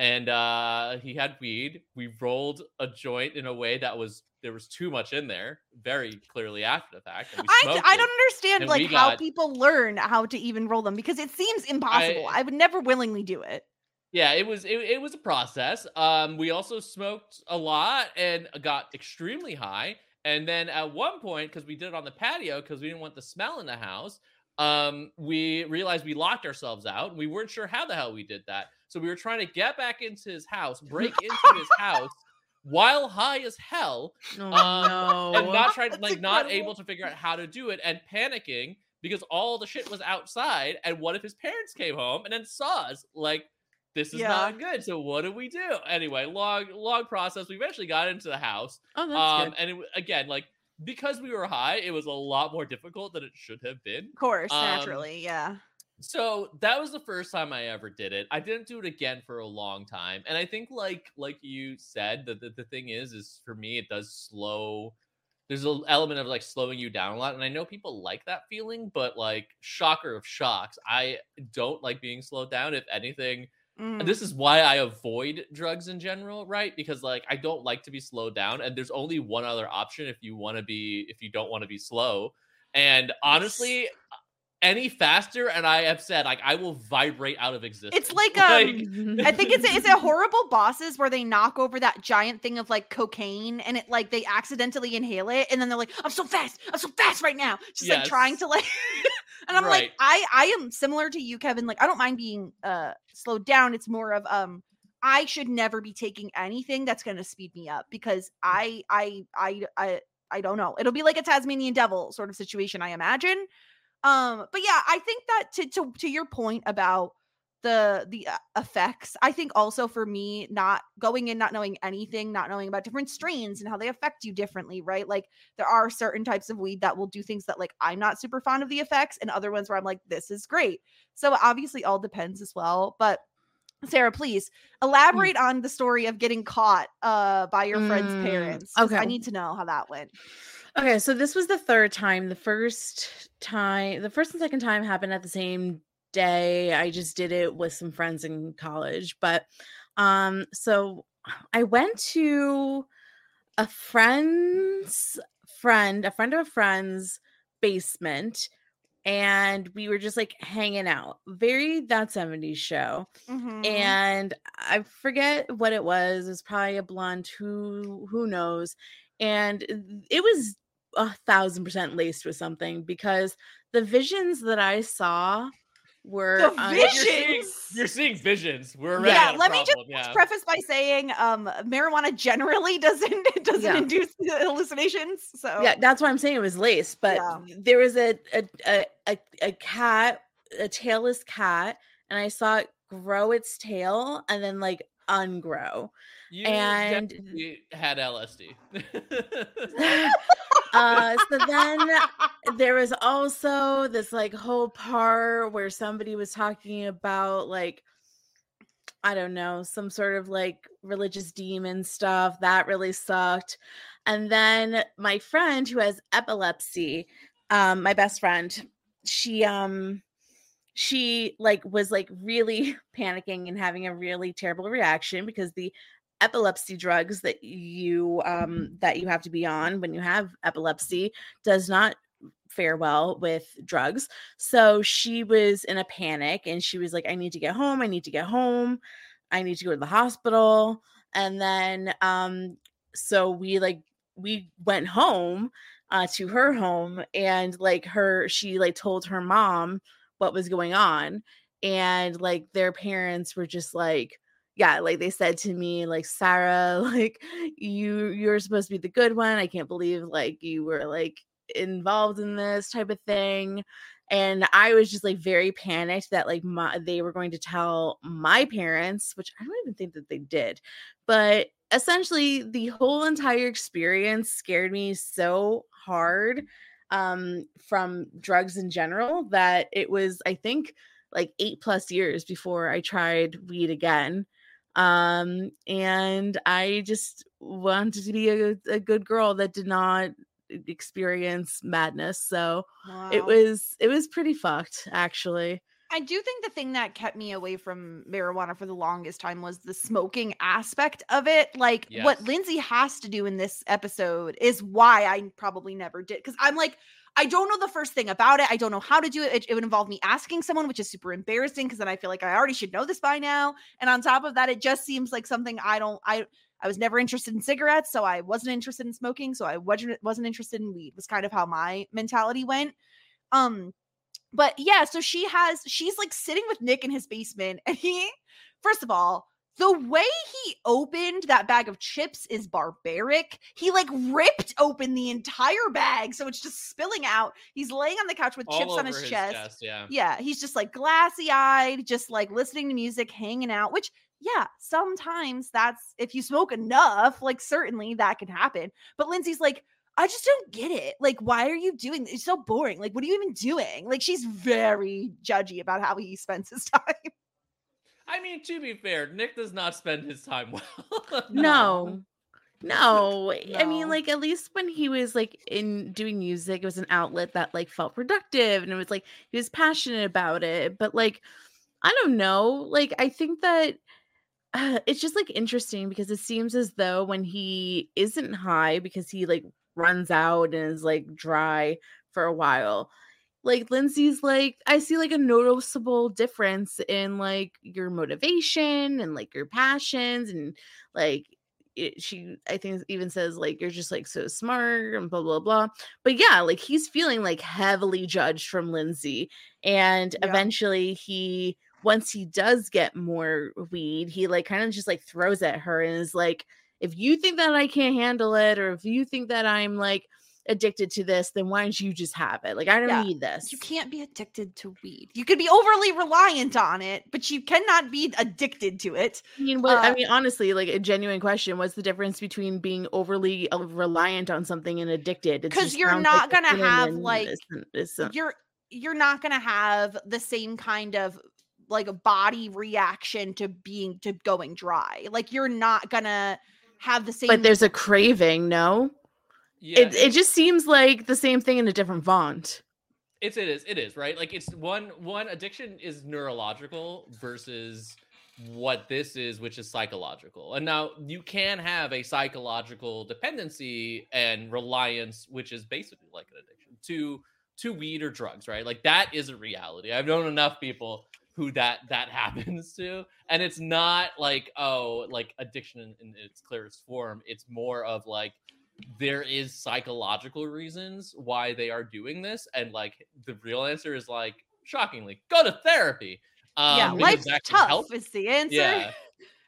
and uh, he had weed. We rolled a joint in a way that was there was too much in there, very clearly after the fact. I, I don't understand like how got- people learn how to even roll them because it seems impossible. I, I- would never willingly do it. Yeah, it was it, it was a process. Um, we also smoked a lot and got extremely high. And then at one point, because we did it on the patio, because we didn't want the smell in the house, um, we realized we locked ourselves out. And we weren't sure how the hell we did that. So we were trying to get back into his house, [LAUGHS] break into his house while high as hell, Oh, Um, no. and not trying [LAUGHS] That's like not able to figure out how to do it and panicking because all the shit was outside. And what if his parents came home and then saw us? Like, this is Yeah. not good. So what do we do? Anyway, long long process. We eventually got into the house. oh, that's Um, good. and it, again, like because we were high, it was a lot more difficult than it should have been. Of course, Um, naturally, yeah. So that was the first time I ever did it. I didn't do it again for a long time. And I think like like you said, that the, the thing is is for me it does slow there's an element of like slowing you down a lot. And I know people like that feeling, but like shocker of shocks, I don't like being slowed down. If anything, Mm. this is why I avoid drugs in general, right? Because like I don't like to be slowed down, and there's only one other option if you want to be if you don't want to be slow. And honestly, any faster, and I have said like I will vibrate out of existence. It's [LAUGHS] like um I think it's it's a horrible bosses where they knock over that giant thing of like cocaine and it like they accidentally inhale it and then they're like, I'm so fast, I'm so fast right now. Just like trying to like [LAUGHS] and I'm Right. like, I I am similar to you, Kevin. Like I don't mind being uh slowed down. It's more of um I should never be taking anything that's gonna speed me up because I I I I I don't know. It'll be like a Tasmanian devil sort of situation, I imagine. Um, but yeah, I think that to to to your point about the the uh, effects i think also for me not going in not knowing anything not knowing about different strains and how they affect you differently right? Like there are certain types of weed that will do things that like i'm not super fond of the effects and other ones where i'm like this is great. So obviously all depends as well but sarah please elaborate on the story of getting caught uh by your friend's parents okay i need to know how that went Okay, so this was the third time. The first time, the first and second time happened at the same day. I just did it with some friends in college. But um so I went to a friend's friend, a friend of a friend's basement and we were just like hanging out. Very that 70s show Mhm. and I forget what it was. It was probably a blonde. Who who knows? And it was a thousand percent laced with something because the visions that I saw were The un- You're seeing, Visions! you're seeing visions. We're already yeah at a let me just yeah. preface by saying um marijuana generally [LAUGHS] doesn't doesn't Yeah. induce [LAUGHS] hallucinations so yeah, that's why I'm saying it was laced. But Yeah. there was a a, a a a cat, a tailless cat, and I saw it grow its tail and then like ungrow. You and- had LSD. [LAUGHS] uh so then [LAUGHS] there was also this like whole part where somebody was talking about like I don't know, some sort of like religious demon stuff that really sucked. And then my friend who has epilepsy, um, my best friend, she um she like was like really [LAUGHS] panicking and having a really terrible reaction because the epilepsy drugs that you um that you have to be on when you have epilepsy does not fare well with drugs. So she was in a panic and she was like I need to get home, I need to get home. I need to go to the hospital. And then um so we like we went home uh to her home and like her she like told her mom what was going on and like their parents were just like yeah like they said to me like sarah [LAUGHS] like you you're supposed to be the good one. I can't believe like you were like involved in this type of thing. And i was just like very panicked that like my they were going to tell my parents which i don't even think that they did. But essentially the whole entire experience scared me so hard um from drugs in general that it was i think like 8 plus years before i tried weed again um and i just wanted to be a, a good girl that did not experience madness so it was it was pretty fucked actually I do think the thing that kept me away from marijuana for the longest time was the smoking aspect of it. Like what Lindsay has to do in this episode is why I probably never did. Because I'm like, I don't know the first thing about it. I don't know how to do it. It, it would involve me asking someone, which is super embarrassing because then I feel like I already should know this by now. And on top of that, it just seems like something I don't. I I was never interested in cigarettes, so I wasn't interested in smoking. So I wasn't wasn't interested in weed. Was kind of how my mentality went. Um, but yeah, so she has she's like sitting with Nick in his basement, and he, first of all, the way he opened that bag of chips is barbaric. He like ripped open the entire bag, so it's just spilling out. He's laying on the couch with All chips on over his, chest. Yeah. Yeah, he's just like glassy eyed, just like listening to music, hanging out, which, yeah, sometimes that's if you smoke enough, like certainly that can happen. But Lindsay's like, I just don't get it. Like, why are you doing this? It's so boring. Like, what are you even doing? Like, she's very judgy about how he spends his [LAUGHS] time. I mean, to be fair, Nick does not spend his time [LAUGHS] well. no. No. [LAUGHS] I mean like at least when he was like in doing music it was an outlet that like felt productive and it was like he was passionate about it. But like I don't know. Like, I think that uh, [SIGHS] it's just like interesting because it seems as though when he isn't high because he like runs out and is like dry for a while, like Lindsay's like, I see like a noticeable difference in like your motivation and like your passions and like it, she I think even says like you're just like so smart and blah blah blah. But yeah, like he's feeling like heavily judged from Lindsay, and Yeah. eventually he once he does get more weed, he like kind of just like throws at her and is like, if you think that I can't handle it, or if you think that I'm like addicted to this, then why don't you just have it? Like I don't Yeah. need this. You can't be addicted to weed. You could be overly reliant on it, but you cannot be addicted to it. I mean, what I Uh, mean, honestly, like a genuine question: What's the difference between being overly uh, reliant on something and addicted? Because you're not like gonna have, like, isn't- isn't- You're you're not going to have the same kind of like a body reaction to being to going dry. Like you're not going to have the same but there's a craving. No, Yeah, it it just seems like the same thing in a different font. it's it is it is right? Like it's one one addiction is neurological versus what this is which is psychological. And now you can have a psychological dependency and reliance which is basically like an addiction to to weed or drugs right? Like that is a reality. I've known enough people who that that [LAUGHS] happens to. And it's not like oh like addiction in, in its clearest form. It's more of like there is psychological reasons why they are doing this and like the real answer is like shockingly go to therapy um yeah, life's tough help. is the answer. yeah [LAUGHS]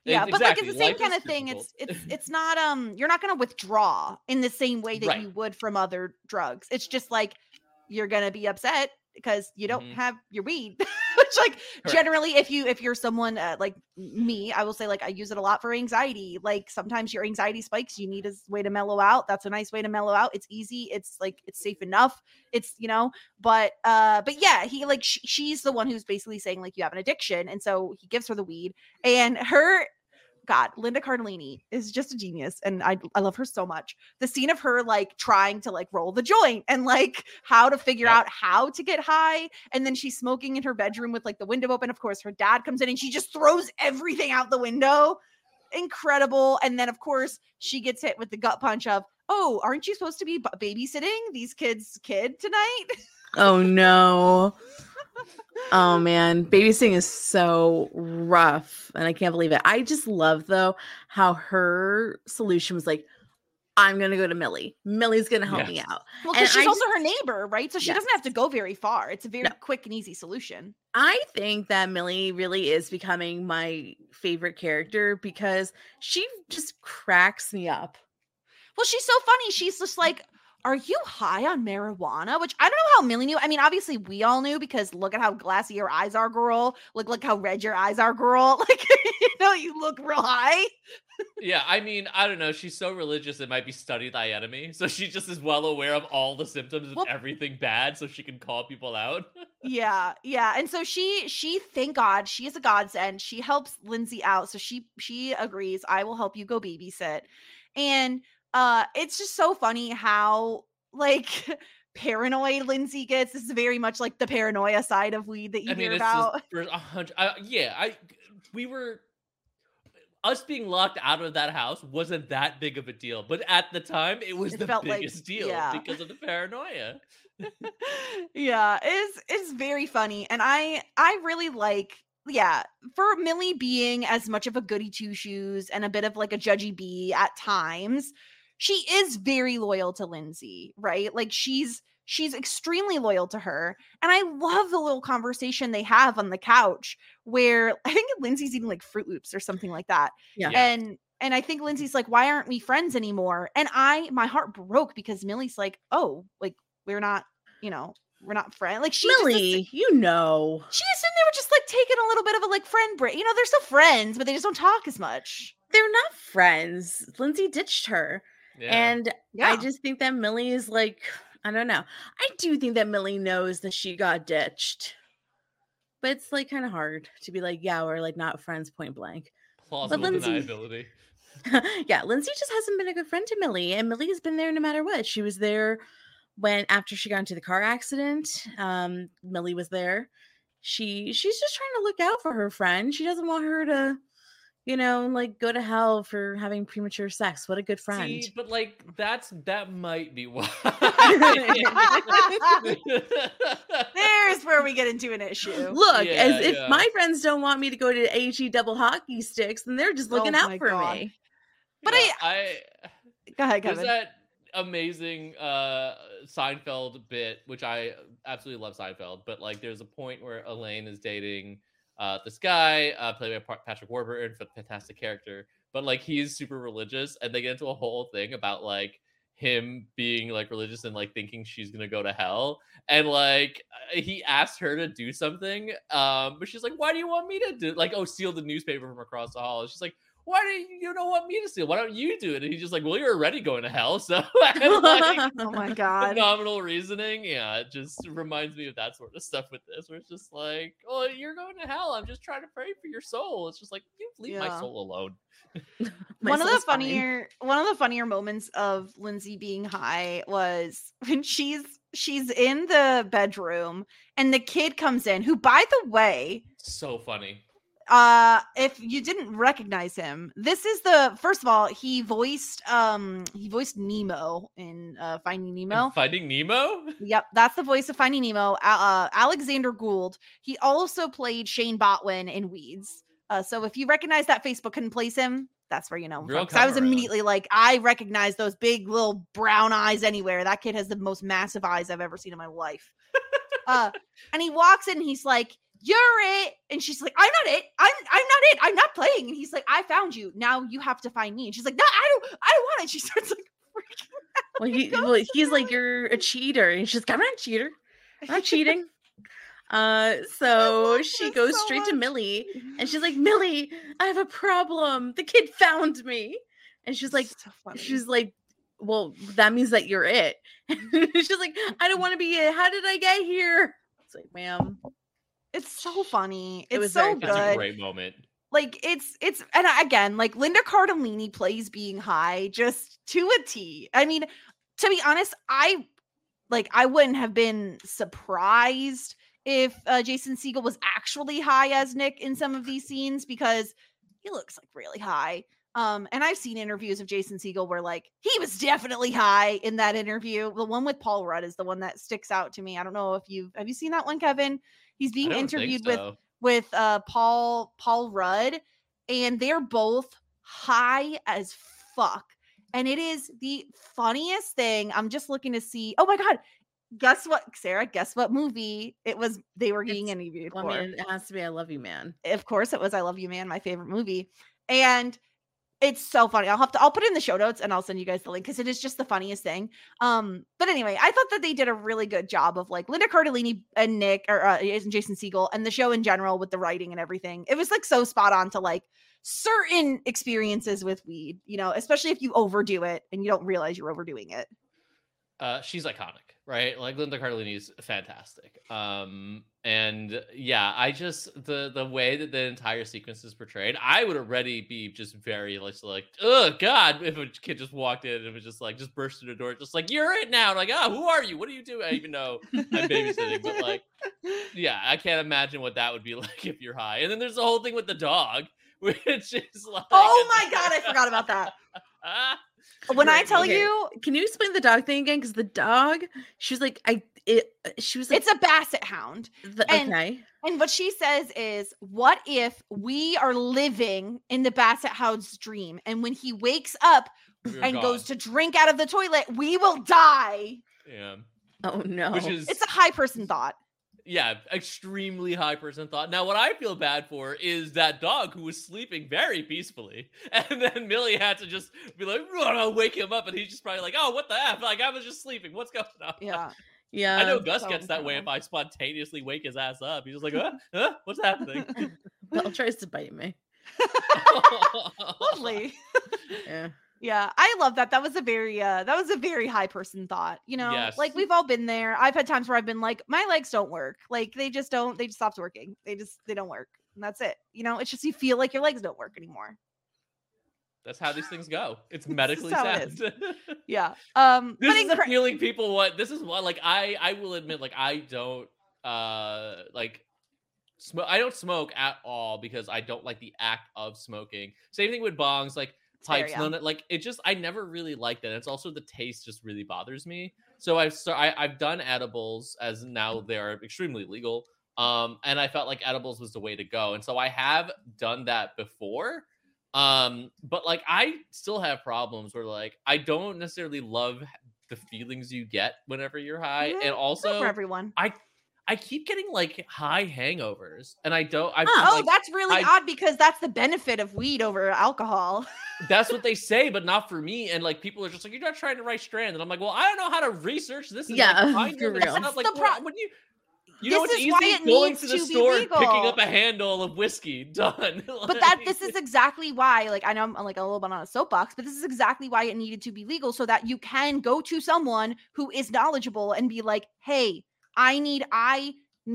Yeah, but like it's the same Life kind of thing. It's difficult. it's it's not um you're not going to withdraw in the same way that Right. you would from other drugs. It's just like you're going to be upset because you don't Mhm. have your weed. [LAUGHS] Which like [LAUGHS] Correct. generally if you if you're someone uh, like me, I will say like I use it a lot for anxiety. Like sometimes your anxiety spikes, you need a way to mellow out. That's a nice way to mellow out. It's easy, it's like it's safe enough. It's, you know, but uh but yeah, he like sh- she's the one who's basically saying like you have an addiction and so he gives her the weed and her God, Linda Cardellini is just a genius, and I I love her so much. The scene of her like trying to like roll the joint and like how to figure out how to get high, and then she's smoking in her bedroom with like the window open. Of course, her dad comes in and she just throws everything out the window. Incredible. And then of course she gets hit with the gut punch of, "Oh, aren't you supposed to be babysitting these kids' kid tonight?" Oh no. [LAUGHS] Oh man, babysitting is so rough, and I can't believe it. I just love though how her solution was like, "I'm gonna go to Millie. Millie's gonna help Yeah. me out." Well, And because she's I also her neighbor, right? So she doesn't have to go very far. It's a very No. quick and easy solution. I think that Millie really is becoming my favorite character because she just cracks me up. Well, she's so funny. She's just like, Are you high on marijuana? Which I don't know how Millie knew. I mean, obviously we all knew because look at how glassy your eyes are, girl. Look, look how red your eyes are, girl. [LAUGHS] Like, you know, you look real high. yeah i mean i don't know she's so religious it might be studied thy enemy so she just is well aware of all the symptoms of Well- everything bad so she can call people out [LAUGHS] yeah, yeah. And so she she thank God she is a godsend. She helps Lindsay out. So she she agrees, I will help you go babysit. And uh it's just so funny how like [LAUGHS] paranoid Lindsay gets. This is very much like the paranoia side of weed that you I mean, hear about. just. Uh, yeah, I we were us being locked out of that house wasn't that big of a deal, but at the time it was It the felt like- biggest deal yeah. because of the paranoia. [LAUGHS] yeah, it's it's very funny, and I I really like yeah for Millie being as much of a goody two shoes and a bit of like a judgy bee at times. She is very loyal to Lindsay, right? Like she's she's extremely loyal to her, and I love the little conversation they have on the couch where [LAUGHS] I think Lindsay's eating like Froot Loops or something like that, Yeah. Yeah. and and I think Lindsay's like, why aren't we friends anymore? And I my heart broke because Millie's like, oh, like we're not, you know, we're not friends. Like she just Millie, you know. she assumed they were just like taking a little bit of a like friend break. You know, they're still friends, but they just don't talk as much. They're not friends. Lindsay ditched her. Yeah. And Yeah. I just think that Millie is like, I don't know. I do think that Millie knows that she got ditched. But it's like kind of hard to be like, yeah, we're like not friends point blank. plausible Lindsay- deniability. [LAUGHS] yeah, Lindsay just hasn't been a good friend to Millie, and Millie has been there no matter what. She was there when after she got into the car accident. Um, Millie was there, she she's just trying to look out for her friend. She doesn't want her to, you know, like go to hell for having premature sex. What a good friend. See, but like that's that might be why. [LAUGHS] There's where we get into an issue. Look, Yeah, as if yeah. my friends don't want me to go to HE double hockey sticks, then they're just looking Oh out for God. me. But Yeah, I Go ahead, there's Kevin. that amazing uh Seinfeld bit, which I absolutely love Seinfeld, but like there's a point where Elaine is dating uh this guy, uh played by Patrick Warburton, f- fantastic character, but like he's super religious and they get into a whole thing about like him being like religious and like thinking she's gonna go to hell and like uh, he asked her to do something um but she's like why do you want me to do like oh steal the newspaper from across the hall she's like why do you, you don't want me to steal? Why don't you do it? And he's just like well you're already going to hell so [LAUGHS] and, like, [LAUGHS] oh my god. phenomenal reasoning. Yeah it just reminds me of that sort of stuff with this where it's just like oh you're going to hell. I'm just trying to pray for your soul. It's just like you leave my soul alone. [LAUGHS] My one of the soul's fine. funnier one of the funnier moments of Lindsay being high was when she's she's in the bedroom and the kid comes in who by the way so funny uh if you didn't recognize him this is the first of all he voiced um he voiced nemo in uh finding nemo finding nemo [LAUGHS] Yep, that's the voice of Finding Nemo. Uh, Alexander Gould. He also played Shane Botwin in Weeds. Uh, so if you recognize that facebook couldn't place him, that's where you know him Real from. 'Cause I was immediately like, I recognize those big little brown eyes anywhere. That kid has the most massive eyes I've ever seen in my life. uh, and he walks in, he's like, "You're it," and she's like, "I'm not it. I'm I'm not it. I'm not playing." And he's like, "I found you. Now you have to find me." And she's like, "No, I don't. I don't want it." [LAUGHS] She starts like freaking Well, [LAUGHS] he, well, he's like, you're a cheater. And she's like, I'm not a cheater. I'm not [LAUGHS] cheating. Uh, so she goes so straight to. Millie and she's like, Millie, I have a problem. The kid found me. And she's like, So she's like, well, that means that you're it. she's like, I don't want to be it. How did I get here? It's like, ma'am. It's so funny. It It's was so good. it's a great moment Like it's it's and again, like Linda Cardellini plays being high just to a T. I mean, to be honest, I like I wouldn't have been surprised if uh, Jason Segel was actually high as Nick in some of these scenes because he looks like really high. Um, and I've seen interviews of Jason Segel where like he was definitely high in that interview. The one with Paul Rudd is the one that sticks out to me. I don't know if you've have you seen that one, Kevin? He's being interviewed with so. with uh Paul Paul Rudd and they're both high as fuck. And it is the funniest thing. I'm just looking to see. Oh my god. Guess what, Sarah? Guess what movie it was they were being It's- interviewed? I mean, it has to be I Love You, Man. of course it was I Love You Man, my favorite movie. And it's so funny. I'll have to I'll put it in the show notes and I'll send you guys the link because it is just the funniest thing. Um, but anyway, I thought that they did a really good job of like Linda Cardellini and Nick or uh, and Jason Segel and the show in general with the writing and everything. It was like so spot on to like certain experiences with weed, you know, especially if you overdo it and you don't realize you're overdoing it. uh she's iconic right like linda Cardellini is fantastic um and yeah i just the the way that the entire sequence is portrayed i would already be just very like like oh god [LAUGHS] if a kid just walked in and was just like just burst through the door just like you're it now like oh who are you what do you do i even know i'm babysitting but like [LAUGHS] yeah i can't imagine what that would be [LAUGHS] like if you're high and then there's the whole thing with the dog which is like Oh my god, I forgot about that. When I tell movie. you Can you explain the dog thing again? Because the dog, she was like, I, it, uh, she was like, it's a basset hound. the, and- okay. And what she says is, what if we are living in the Basset Hound's dream? And when he wakes up we're and goes to drink out of the toilet, we will die. yeah Oh no. which is It's a high person thought. yeah, extremely high person thought. Now, what I feel bad for is that dog who was sleeping very peacefully, [LAUGHS] and then Millie had to just be like, "Run, wake him up," and he's just probably like, "Oh, what the f? Like, I was just sleeping. What's going on?" Yeah. Yeah. I know Gus gets that way if. I spontaneously wake his ass up. He's just like, "Huh? Huh? What's happening?" [LAUGHS] [LAUGHS] Belle tries to bite me. [LAUGHS] Lovely. Yeah. Yeah, I love that. That was a very uh that was a very high person thought. You know, Yes. like we've all been there. I've had times where I've been like, my legs don't work. Like they just don't, they just stopped working. They just they don't work. And that's it. You know, it's just you feel like your legs don't work anymore. That's how these things go. It's [LAUGHS] medically how it. [LAUGHS] Yeah. Um this but is incre- appealing people what this is what like i i will admit like i don't uh like smoke. I don't smoke at all because I don't like the act of smoking. Same thing with bongs, like fair, pipes. yeah. Like it just I never really liked it. It's also the taste just really bothers me. So I've start, I, I've done edibles as now they are extremely legal. Um, and I felt like edibles was the way to go. And so I have done that before. Um, but like I still have problems where like I don't necessarily love the feelings you get whenever you're high. Mhm. And also for everyone. I I keep getting like high hangovers, and I don't. I Oh, like, that's really I- odd because that's the benefit of weed over alcohol. [LAUGHS] that's what they say, but not for me. And like people are just like, "You're not trying to write strand," and I'm like, "Well, I don't know how to research this." And, Yeah, like, [LAUGHS] find for them real. stuff. That's Like, the pro- when you, you know, This it's is why it going needs to the to be store, and picking up a handle of whiskey, [LAUGHS] done. [LAUGHS] but that this is exactly why like i know i'm like a little bit on a soapbox but this is exactly why it needed to be legal so that you can go to someone who is knowledgeable and be like hey i need i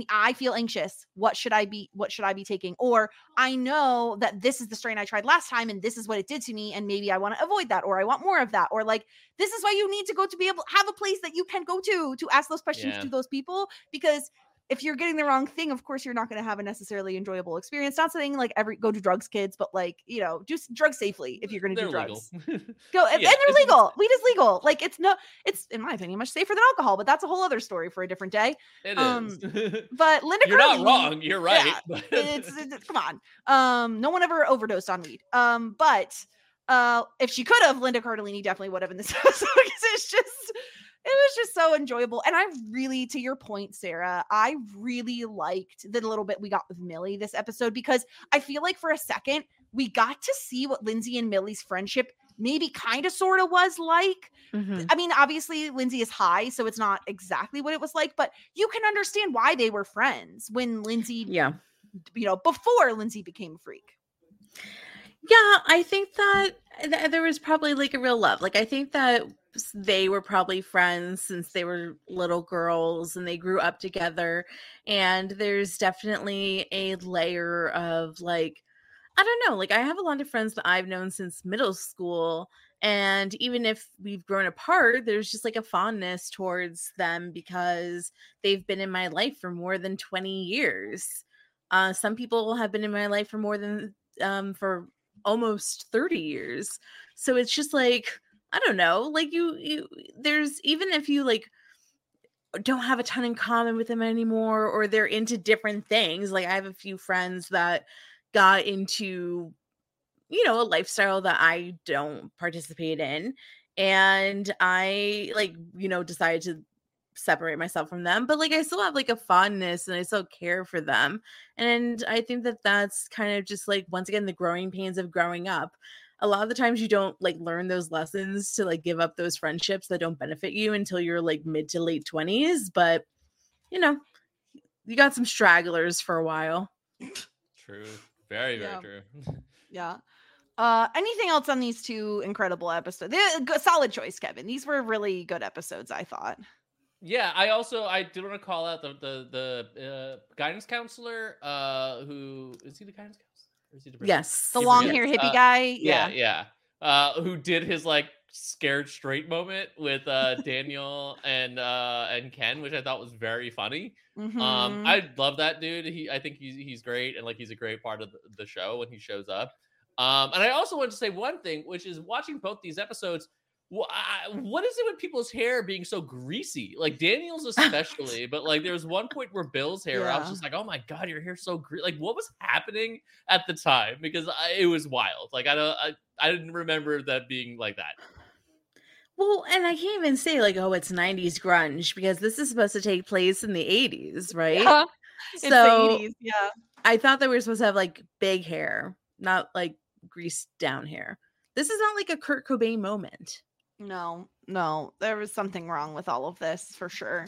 i feel anxious. What should i be what should i be taking? Or i know that this is the strain i tried last time and this is what it did to me and maybe i want to avoid that or i want more of that. Or like this is why you need to go to be able have a place that you can go to to ask those questions Yeah. to those people because if you're getting the wrong thing, of course you're not going to have a necessarily enjoyable experience. Not saying like every go do drugs, kids, but like you know, do drugs safely if you're going to do drugs. [LAUGHS] Go and, Yeah, and they're legal. Weed is legal. Like it's no, it's in my opinion much safer than alcohol, but that's a whole other story for a different day. It Um, is. [LAUGHS] But Linda, You're not wrong. You're right. [LAUGHS] Yeah, it's, it's come on. Um, no one ever overdosed on weed. Um, but uh, if she could have, Linda Cardellini definitely would have in this episode because it's just it was just so enjoyable. And I really, to your point, Sarah, I really liked the little bit we got with Millie this episode because I feel like for a second we got to see what Lindsay and Millie's friendship maybe kind of sort of was like. Mhm. I mean, obviously Lindsay is high, so it's not exactly what it was like, but you can understand why they were friends when Lindsay Yeah. you know, before Lindsay became a freak. Yeah, I think that th- there was probably like a real love. Like I think that they were probably friends since they were little girls and they grew up together and there's definitely a layer of like I don't know, like I have a lot of friends that I've known since middle school and even if we've grown apart, there's just like a fondness towards them because they've been in my life for more than 20 years. Uh, some people have been in my life for more than um, for almost 30 years. So it's just like i don't know like you you there's even if you like don't have a ton in common with them anymore or they're into different things like i have a few friends that got into you know a lifestyle that i don't participate in. And i like you know decided to separate myself from them but like i still have like a fondness and i still care for them and i think that that's kind of just like once again the growing pains of growing up a lot of the times you don't like learn those lessons to like give up those friendships that don't benefit you until you're like mid to late 20s but you know you got some stragglers for a while True. Very, very Yeah. true. [LAUGHS] Yeah. Uh, anything else on these two incredible episodes? They're g- solid choice, Kevin. These were really good episodes, I thought. Yeah, I also I did want to call out the the the uh, guidance counselor. Uh, who is he? The guidance counselor? Or is he the yes The long hair hippie Uh, guy. Yeah, Yeah. yeah. Uh, who did his like scared straight moment with uh [LAUGHS] Daniel and uh and Ken, which I thought was very funny. Um, Mhm. I love that dude. He, I think he's he's great, and like he's a great part of the, the show when he shows up. Um, and I also want to say one thing, which is watching both these episodes. Wh- I- What is it with people's hair being so greasy? Like Daniel's especially, but like there was one point where Bill's hair, I was just like, "Oh my god, your hair's so greasy!" Like, what was happening at the time? Because I, it was wild. Like I don't, I, I didn't remember that being like that. well and i can't even say like oh it's 90s grunge because this is supposed to take place in the 80s right Yeah. It's the so 80s, yeah. I thought that we were supposed to have like big hair, not like greased down hair. This is not like a Kurt Cobain moment. No, no, there was something wrong with all of this for sure.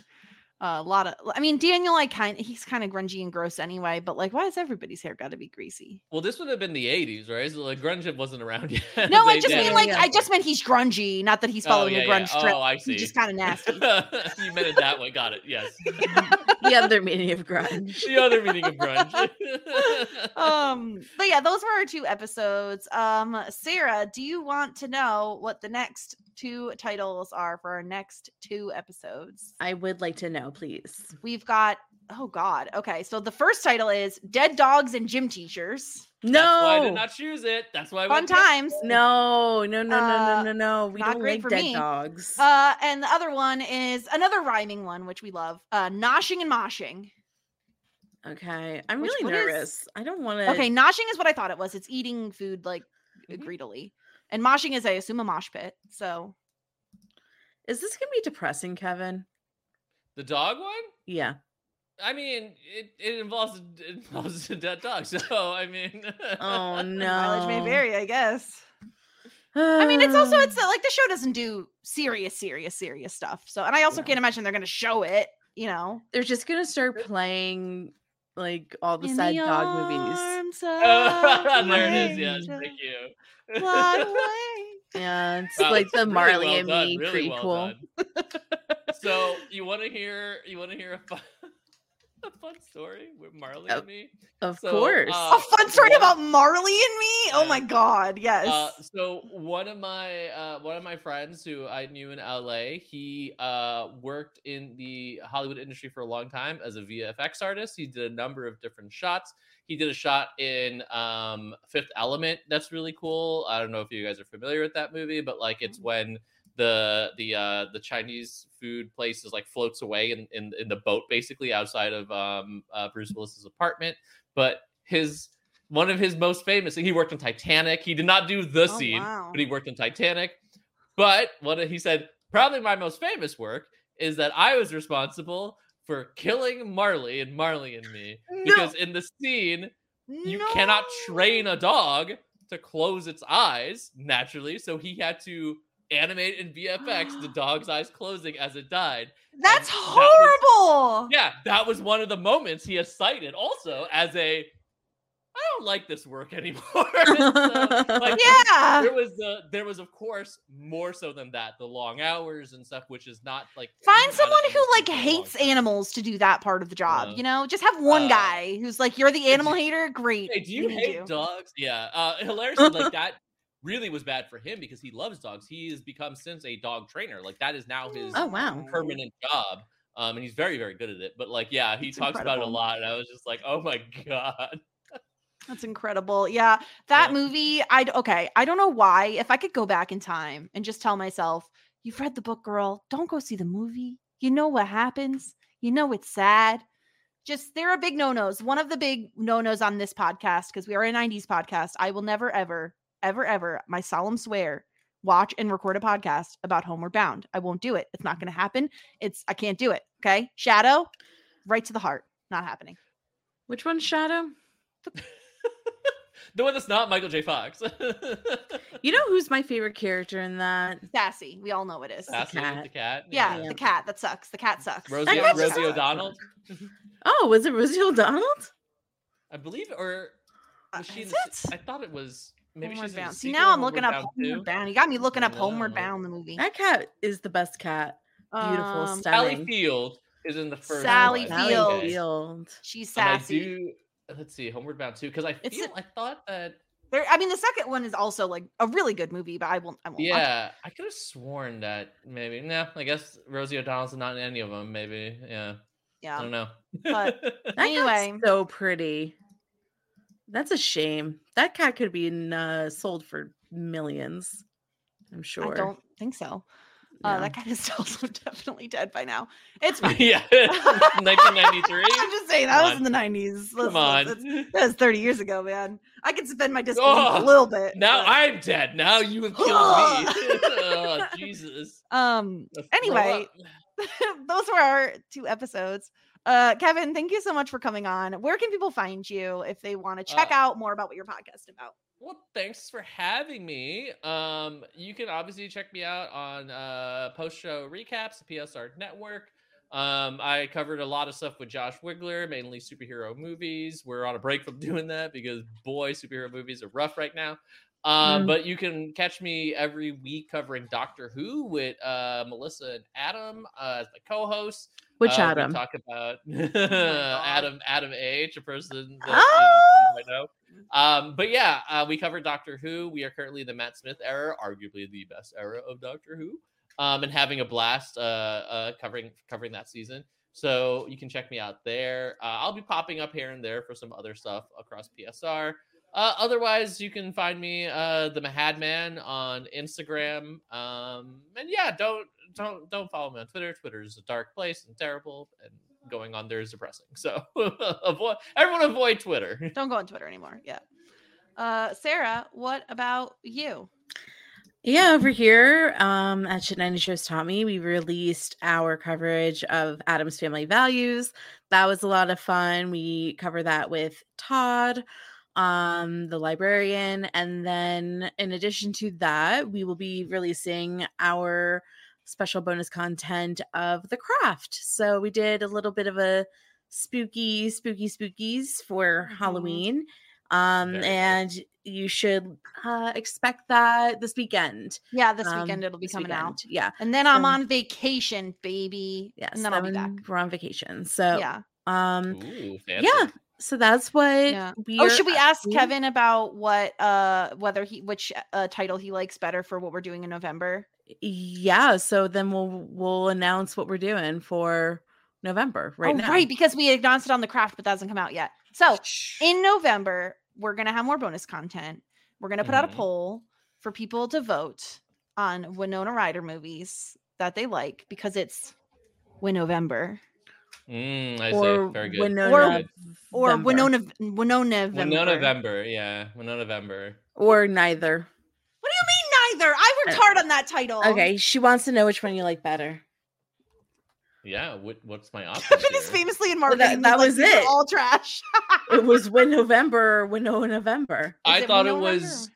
a lot of, I mean, Daniel, I kind, he's kind of grungy and gross anyway. But like, why is everybody's hair got to be greasy? Well, this would have been the '80s, right? So like grunge wasn't around [LAUGHS] yet. No, I just did mean like, yeah. I just meant he's grungy, not that he's Oh, following yeah, a yeah. grunge trend. Oh, I see. He's just kind of [LAUGHS] nasty. you meant it that way. Got it. Yes. [LAUGHS] The other meaning of grunge. the other meaning of grunge. um but yeah those were our two episodes um sarah do you want to know what the next two titles are for our next two episodes I would like to know, please. we've got oh God. Okay, so the first title is Dead Dogs and Gym Teachers. That's why I did not choose it. That's why I Fun went times. No, no, no, no, Uh, no, no, no. We not don't great like for dead me. dogs. Uh, and the other one is another rhyming one, which we love. Uh, noshing and moshing. okay. I'm which really one is- nervous. I don't want to. Okay, noshing is what I thought it was. It's eating food like Mhm. greedily, and moshing is, I assume, a mosh pit. So Is this gonna be depressing, Kevin? The dog one? Yeah. I mean, it, it involves it involves a dead dog. [LAUGHS] So I mean, Oh [LAUGHS] no. mileage may vary, I guess. I mean, it's also it's uh, [SIGHS] like the show doesn't do serious, serious, serious stuff. So, and I also Yeah. can't imagine they're going to show it. You know, They're just gonna start playing like all the In sad the dog movies. arms [LAUGHS] Oh, of there it an is. Yes, thank you. [LAUGHS] Yeah, it's Wow, like the really Marley well and done, Me really well prequel. done. so [LAUGHS] you want to hear? You want to hear a fun, [LAUGHS] a fun story with Marley and me? of So, course. uh, A fun story one- about Marley and me. Oh my god, yes. Uh, so one of my uh, one of my friends who I knew in LA, he uh, worked in the Hollywood industry for a long time as a VFX artist. He did a number of different shots. He did a shot in um, Fifth Element. That's really cool. I don't know if you guys are familiar with that movie, but like it's when the the uh, the Chinese food place is like floats away in, in in the boat basically outside of um, uh, Bruce Willis's apartment. But his one of his most famous. He worked in Titanic. He did not do the Oh, scene, wow. but he worked in Titanic. But what he said, probably my most famous work is that I was responsible for killing Marley and Marley and me because in the scene you cannot train a dog to close its eyes naturally, so he had to animate in VFX the [GASPS] dog's eyes closing as it died. That's that was- horrible. Yeah, that was one of the moments he has cited also as a I don't like this work [LAUGHS] anymore. So, like, [LAUGHS] Yeah. there was the there was of course more so than that the long hours and stuff which is not like Find someone who like hates time. animals to do that part of the job. Yeah. You know, just have one Uh, guy who's like, "You're the animal hater." Great. hey do you hate dogs yeah uh [LAUGHS] hilarious like that really was bad for him because he loves dogs he has become since a dog trainer like that is now his Oh wow. permanent job um and he's very very good at it but like yeah he That's talks about it a lot and i was just like oh my [LAUGHS] god That's incredible. Yeah, that Yeah. movie. I d- okay. I don't know why. If I could go back in time and just tell myself, "You've read the book, girl. Don't go see the movie. You know what happens. You know it's sad." Just there are big no nos. One of the big no nos on this podcast because we are a '90s podcast. I will never, ever, ever, ever. My solemn swear. Watch and record a podcast about Homeward Bound. I won't do it. It's not going to happen. It's I can't do it. Okay, Shadow, right to the heart. Not happening. Which one's Shadow? [LAUGHS] the one that's not michael j fox [LAUGHS] You know who's my favorite character in that? Sassy. We all know it is. Sassy with cat. the cat Yeah, Yeah. the cat that sucks. The cat sucks. rosie, cat rosie sucks. o'donnell [LAUGHS] Oh, was it Rosie O'Donnell? i believe or Uh, was she in is the it? i thought it was maybe Homeward she's Bound. See, now I'm Homeward looking up Bound Homeward 2. Bound. You got me looking I up Homeward. Bound, the movie. That cat is the best cat. Beautiful, Um, Sally. Field is in the first Sally one. Sally Field. Field. She's And I sassy. do. Let's see, Homeward Bound too, because I It's feel a- I thought that There, I mean, the second one is also like a really good movie, but I won't. I won't. watch yeah, I could have sworn that maybe no. I guess Rosie O'Donnell's not in any of them. Maybe yeah, Yeah. I don't know. But- [LAUGHS] Anyway. so pretty. That's a shame. That cat could be uh, sold for millions. I'm sure. I don't think so. Uh, that cat is [LAUGHS] also definitely dead by now. It's [LAUGHS] yeah, [LAUGHS] 1993. I'm just saying that Come was on. in the 90s. Come Let's- on. let's- That was 30 years ago, man. I can spend my disbelief a Oh, little bit. Now but- I'm dead. Now you have killed me. oh, Jesus. um. Let's Anyway, those were our two episodes. Uh, Kevin, thank you so much for coming on. Where can people find you if they want to check Uh, out more about what your podcast is about? Well, thanks for having me. Um, you can obviously check me out on uh, post show recaps, the PSR Network. Um, I covered a lot of stuff with Josh Wiggler, mainly superhero movies. We're on a break from [LAUGHS] doing that because boy, superhero movies are rough right now. Um, Mm. But you can catch me every week covering Doctor Who with uh, Melissa and Adam uh, as my co-hosts. Which Uh, we Adam? talk about [LAUGHS] God. Adam Adam H, a person that Oh! you know. Um, but yeah, uh, we cover Doctor Who. We are currently the Matt Smith era, arguably the best era of Doctor Who, um, and having a blast uh, uh, covering covering that season. So you can check me out there. Uh, I'll be popping up here and there for some other stuff across PSR. Uh, otherwise, you can find me, uh, the Mahadman, on Instagram. Um, and yeah, don't don't don't follow me on Twitter. Twitter is a dark place and terrible, and going on there is depressing. So [LAUGHS] avoid everyone avoid Twitter. [LAUGHS] Don't go on Twitter anymore. Yeah. Uh, Sarah, what about you? Yeah, over here um, at Shit 90 Shows Taught Me, we released our coverage of Addams Family Values. That was a lot of fun. We cover that with Todd, um, the librarian. And then, in addition to that, we will be releasing our special bonus content of The Craft. So, we did a little bit of a spooky, spooky, spookies for Mhm. Halloween. Um, Very cool. and you should uh, expect that this weekend. Yeah, this Um, weekend it'll be this coming out. Yeah. And then I'm So- on vacation, baby. Yes. And then I'll be back. We're on vacation. So yeah. um Ooh, fancy. yeah. So that's what Yeah. we Oh, should we ask doing. Kevin about what uh whether he which uh title he likes better for what we're doing in November? Yeah, so then we'll we'll announce what we're doing for November right oh, now. right, because we announced it on the craft, but that hasn't come out yet. So in November, we're gonna have more bonus content. We're gonna put out a Mhm. poll for people to vote on Winona Ryder movies that they like because it's Winovember Mm, I or see. Very good. Winona Or- or Vember. Winona Winona Winona November. November. Yeah. Winona November. or neither. What do you mean neither? I worked Uh, hard on that title. Okay, she wants to know which one you like better. Yeah. What, what's my option? Kevin is famously in marketing. that he's like, was it. All trash. It was Win November or Winona November. I it thought it Winona was.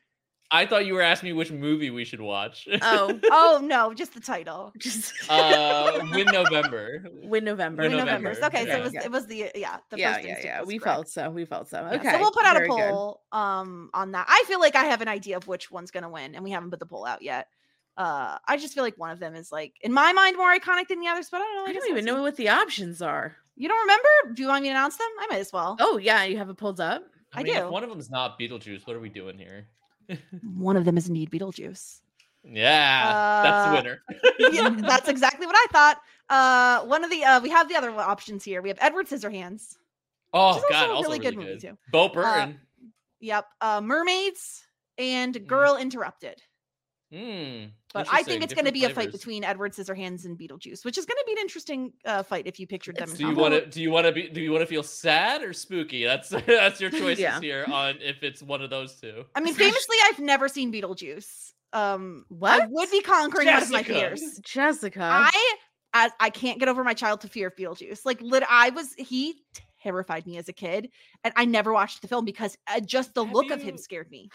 I thought you were asking me which movie we should watch. Oh, [LAUGHS] oh no, just the title. [LAUGHS] just uh, Win November. Win November. Win Win November. November. Okay, so it was it was the yeah the yeah, first yeah, yeah. We correct. felt so. We felt so. Yeah, Okay. so we'll put out a very good. poll um on that. I feel like I have an idea of which one's gonna win, and we haven't put the poll out yet. Uh, I just feel like one of them is like in my mind more iconic than the others, but I don't know. I guess don't even know what the options are. You don't remember? Do you want me to announce them? I might as well. Oh yeah, you have it pulled up. I mean, if do. one of them's not Beetlejuice. What are we doing here? One of them is indeed Beetlejuice. Yeah, that's the Uh, winner. [LAUGHS] yeah, that's exactly what I thought. Uh, one of the uh, we have the other options here. We have Edward Scissorhands. oh God, also really really, good movie, too. Bo Burton. Yep. Uh, Mermaids and Mm. Girl Interrupted. Hmm. But I think it's going to different be a fight between Edward Scissorhands and Beetlejuice, which is going to be an interesting uh, fight if you pictured them. Do you want to? Do you want to be? Do you want to feel sad or spooky? That's [LAUGHS] that's your choices Yeah. here on if it's one of those two. I mean, [LAUGHS] famously, I've never seen Beetlejuice. Um, I What? would be conquering one of my Jessica. fears. Jessica. I, I, I can't get over my child to fear of Beetlejuice. Like, lit, I was he terrified me as a kid, and I never watched the film because uh, just the Have look of him scared me.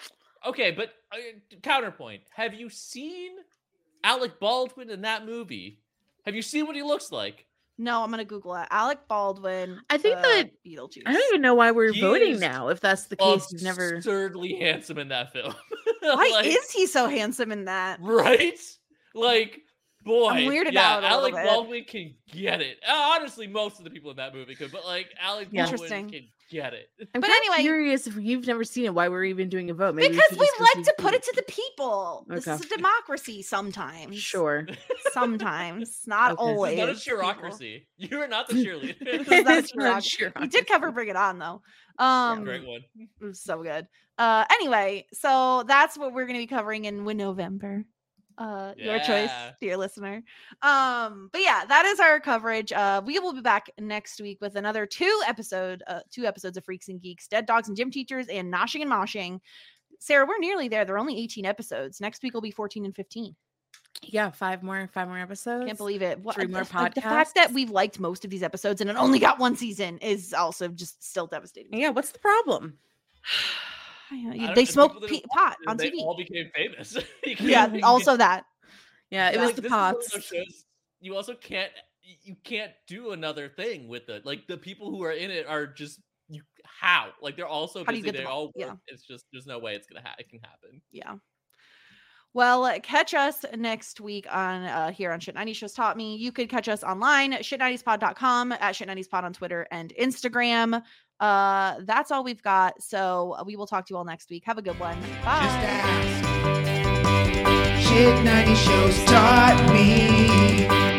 Okay, but uh, counterpoint: Have you seen Alec Baldwin in that movie? Have you seen what he looks like? No, I'm gonna Google it. Alec Baldwin. I think uh, that- Beetlejuice. I don't even know why we're He voting now. If that's the case, you've never. absurdly handsome in that film. [LAUGHS] Why Like, is he so handsome in that? right? Like, boy, weirded yeah, out a little Alec bit. Baldwin can get it. Uh, honestly, most of the people in that movie could, but like Alec Yeah. Baldwin can get it. [LAUGHS] I'm But kinda anyway- curious if you've never seen it, why we're even doing a vote. Maybe because should we like to put it to the people. This is a democracy sometimes. Sure. Sometimes. Not Okay. This is always. It's not a bureaucracy. [LAUGHS] You are not the [LAUGHS] cheerleader. This is not a It's not cheerleader. sure. We did cover Bring It On though. Um Great one. it was so good. Uh anyway, so that's what we're gonna be covering in Win November. Uh your choice, dear listener. Um, but yeah, that is our coverage. Uh we will be back next week with another two episode, uh two episodes of Freaks and Geeks, Dead Dogs and Gym Teachers, and Noshing and Moshing. Sarah, we're nearly there. There are only 18 episodes. Next week will be 14 and 15. Yeah, five more, five more episodes. Can't believe it. What, Three more the, like, the fact that we've liked most of these episodes and it only got one season is also just still devastating. Yeah, what's the problem? I know, I you- don't- They the smoke pe- pot on they TV. all became famous. [LAUGHS] Yeah, also that. Yeah, it Yeah, was like, the this is one of pots. you also can't you can't do another thing with it. Like the people who are in it are just you how like they're all so How busy. They all work. yeah. It's just there's no way it's gonna ha- it can happen. Yeah. Well, uh, catch us next week on uh, here on Shit 90 Shows Taught Me. You could catch us online at shit90spod.com, at shit90spod on Twitter and Instagram. Uh, that's all we've got. So uh, we will talk to you all next week. Have a good one. Bye. Shit 90 shows taught me.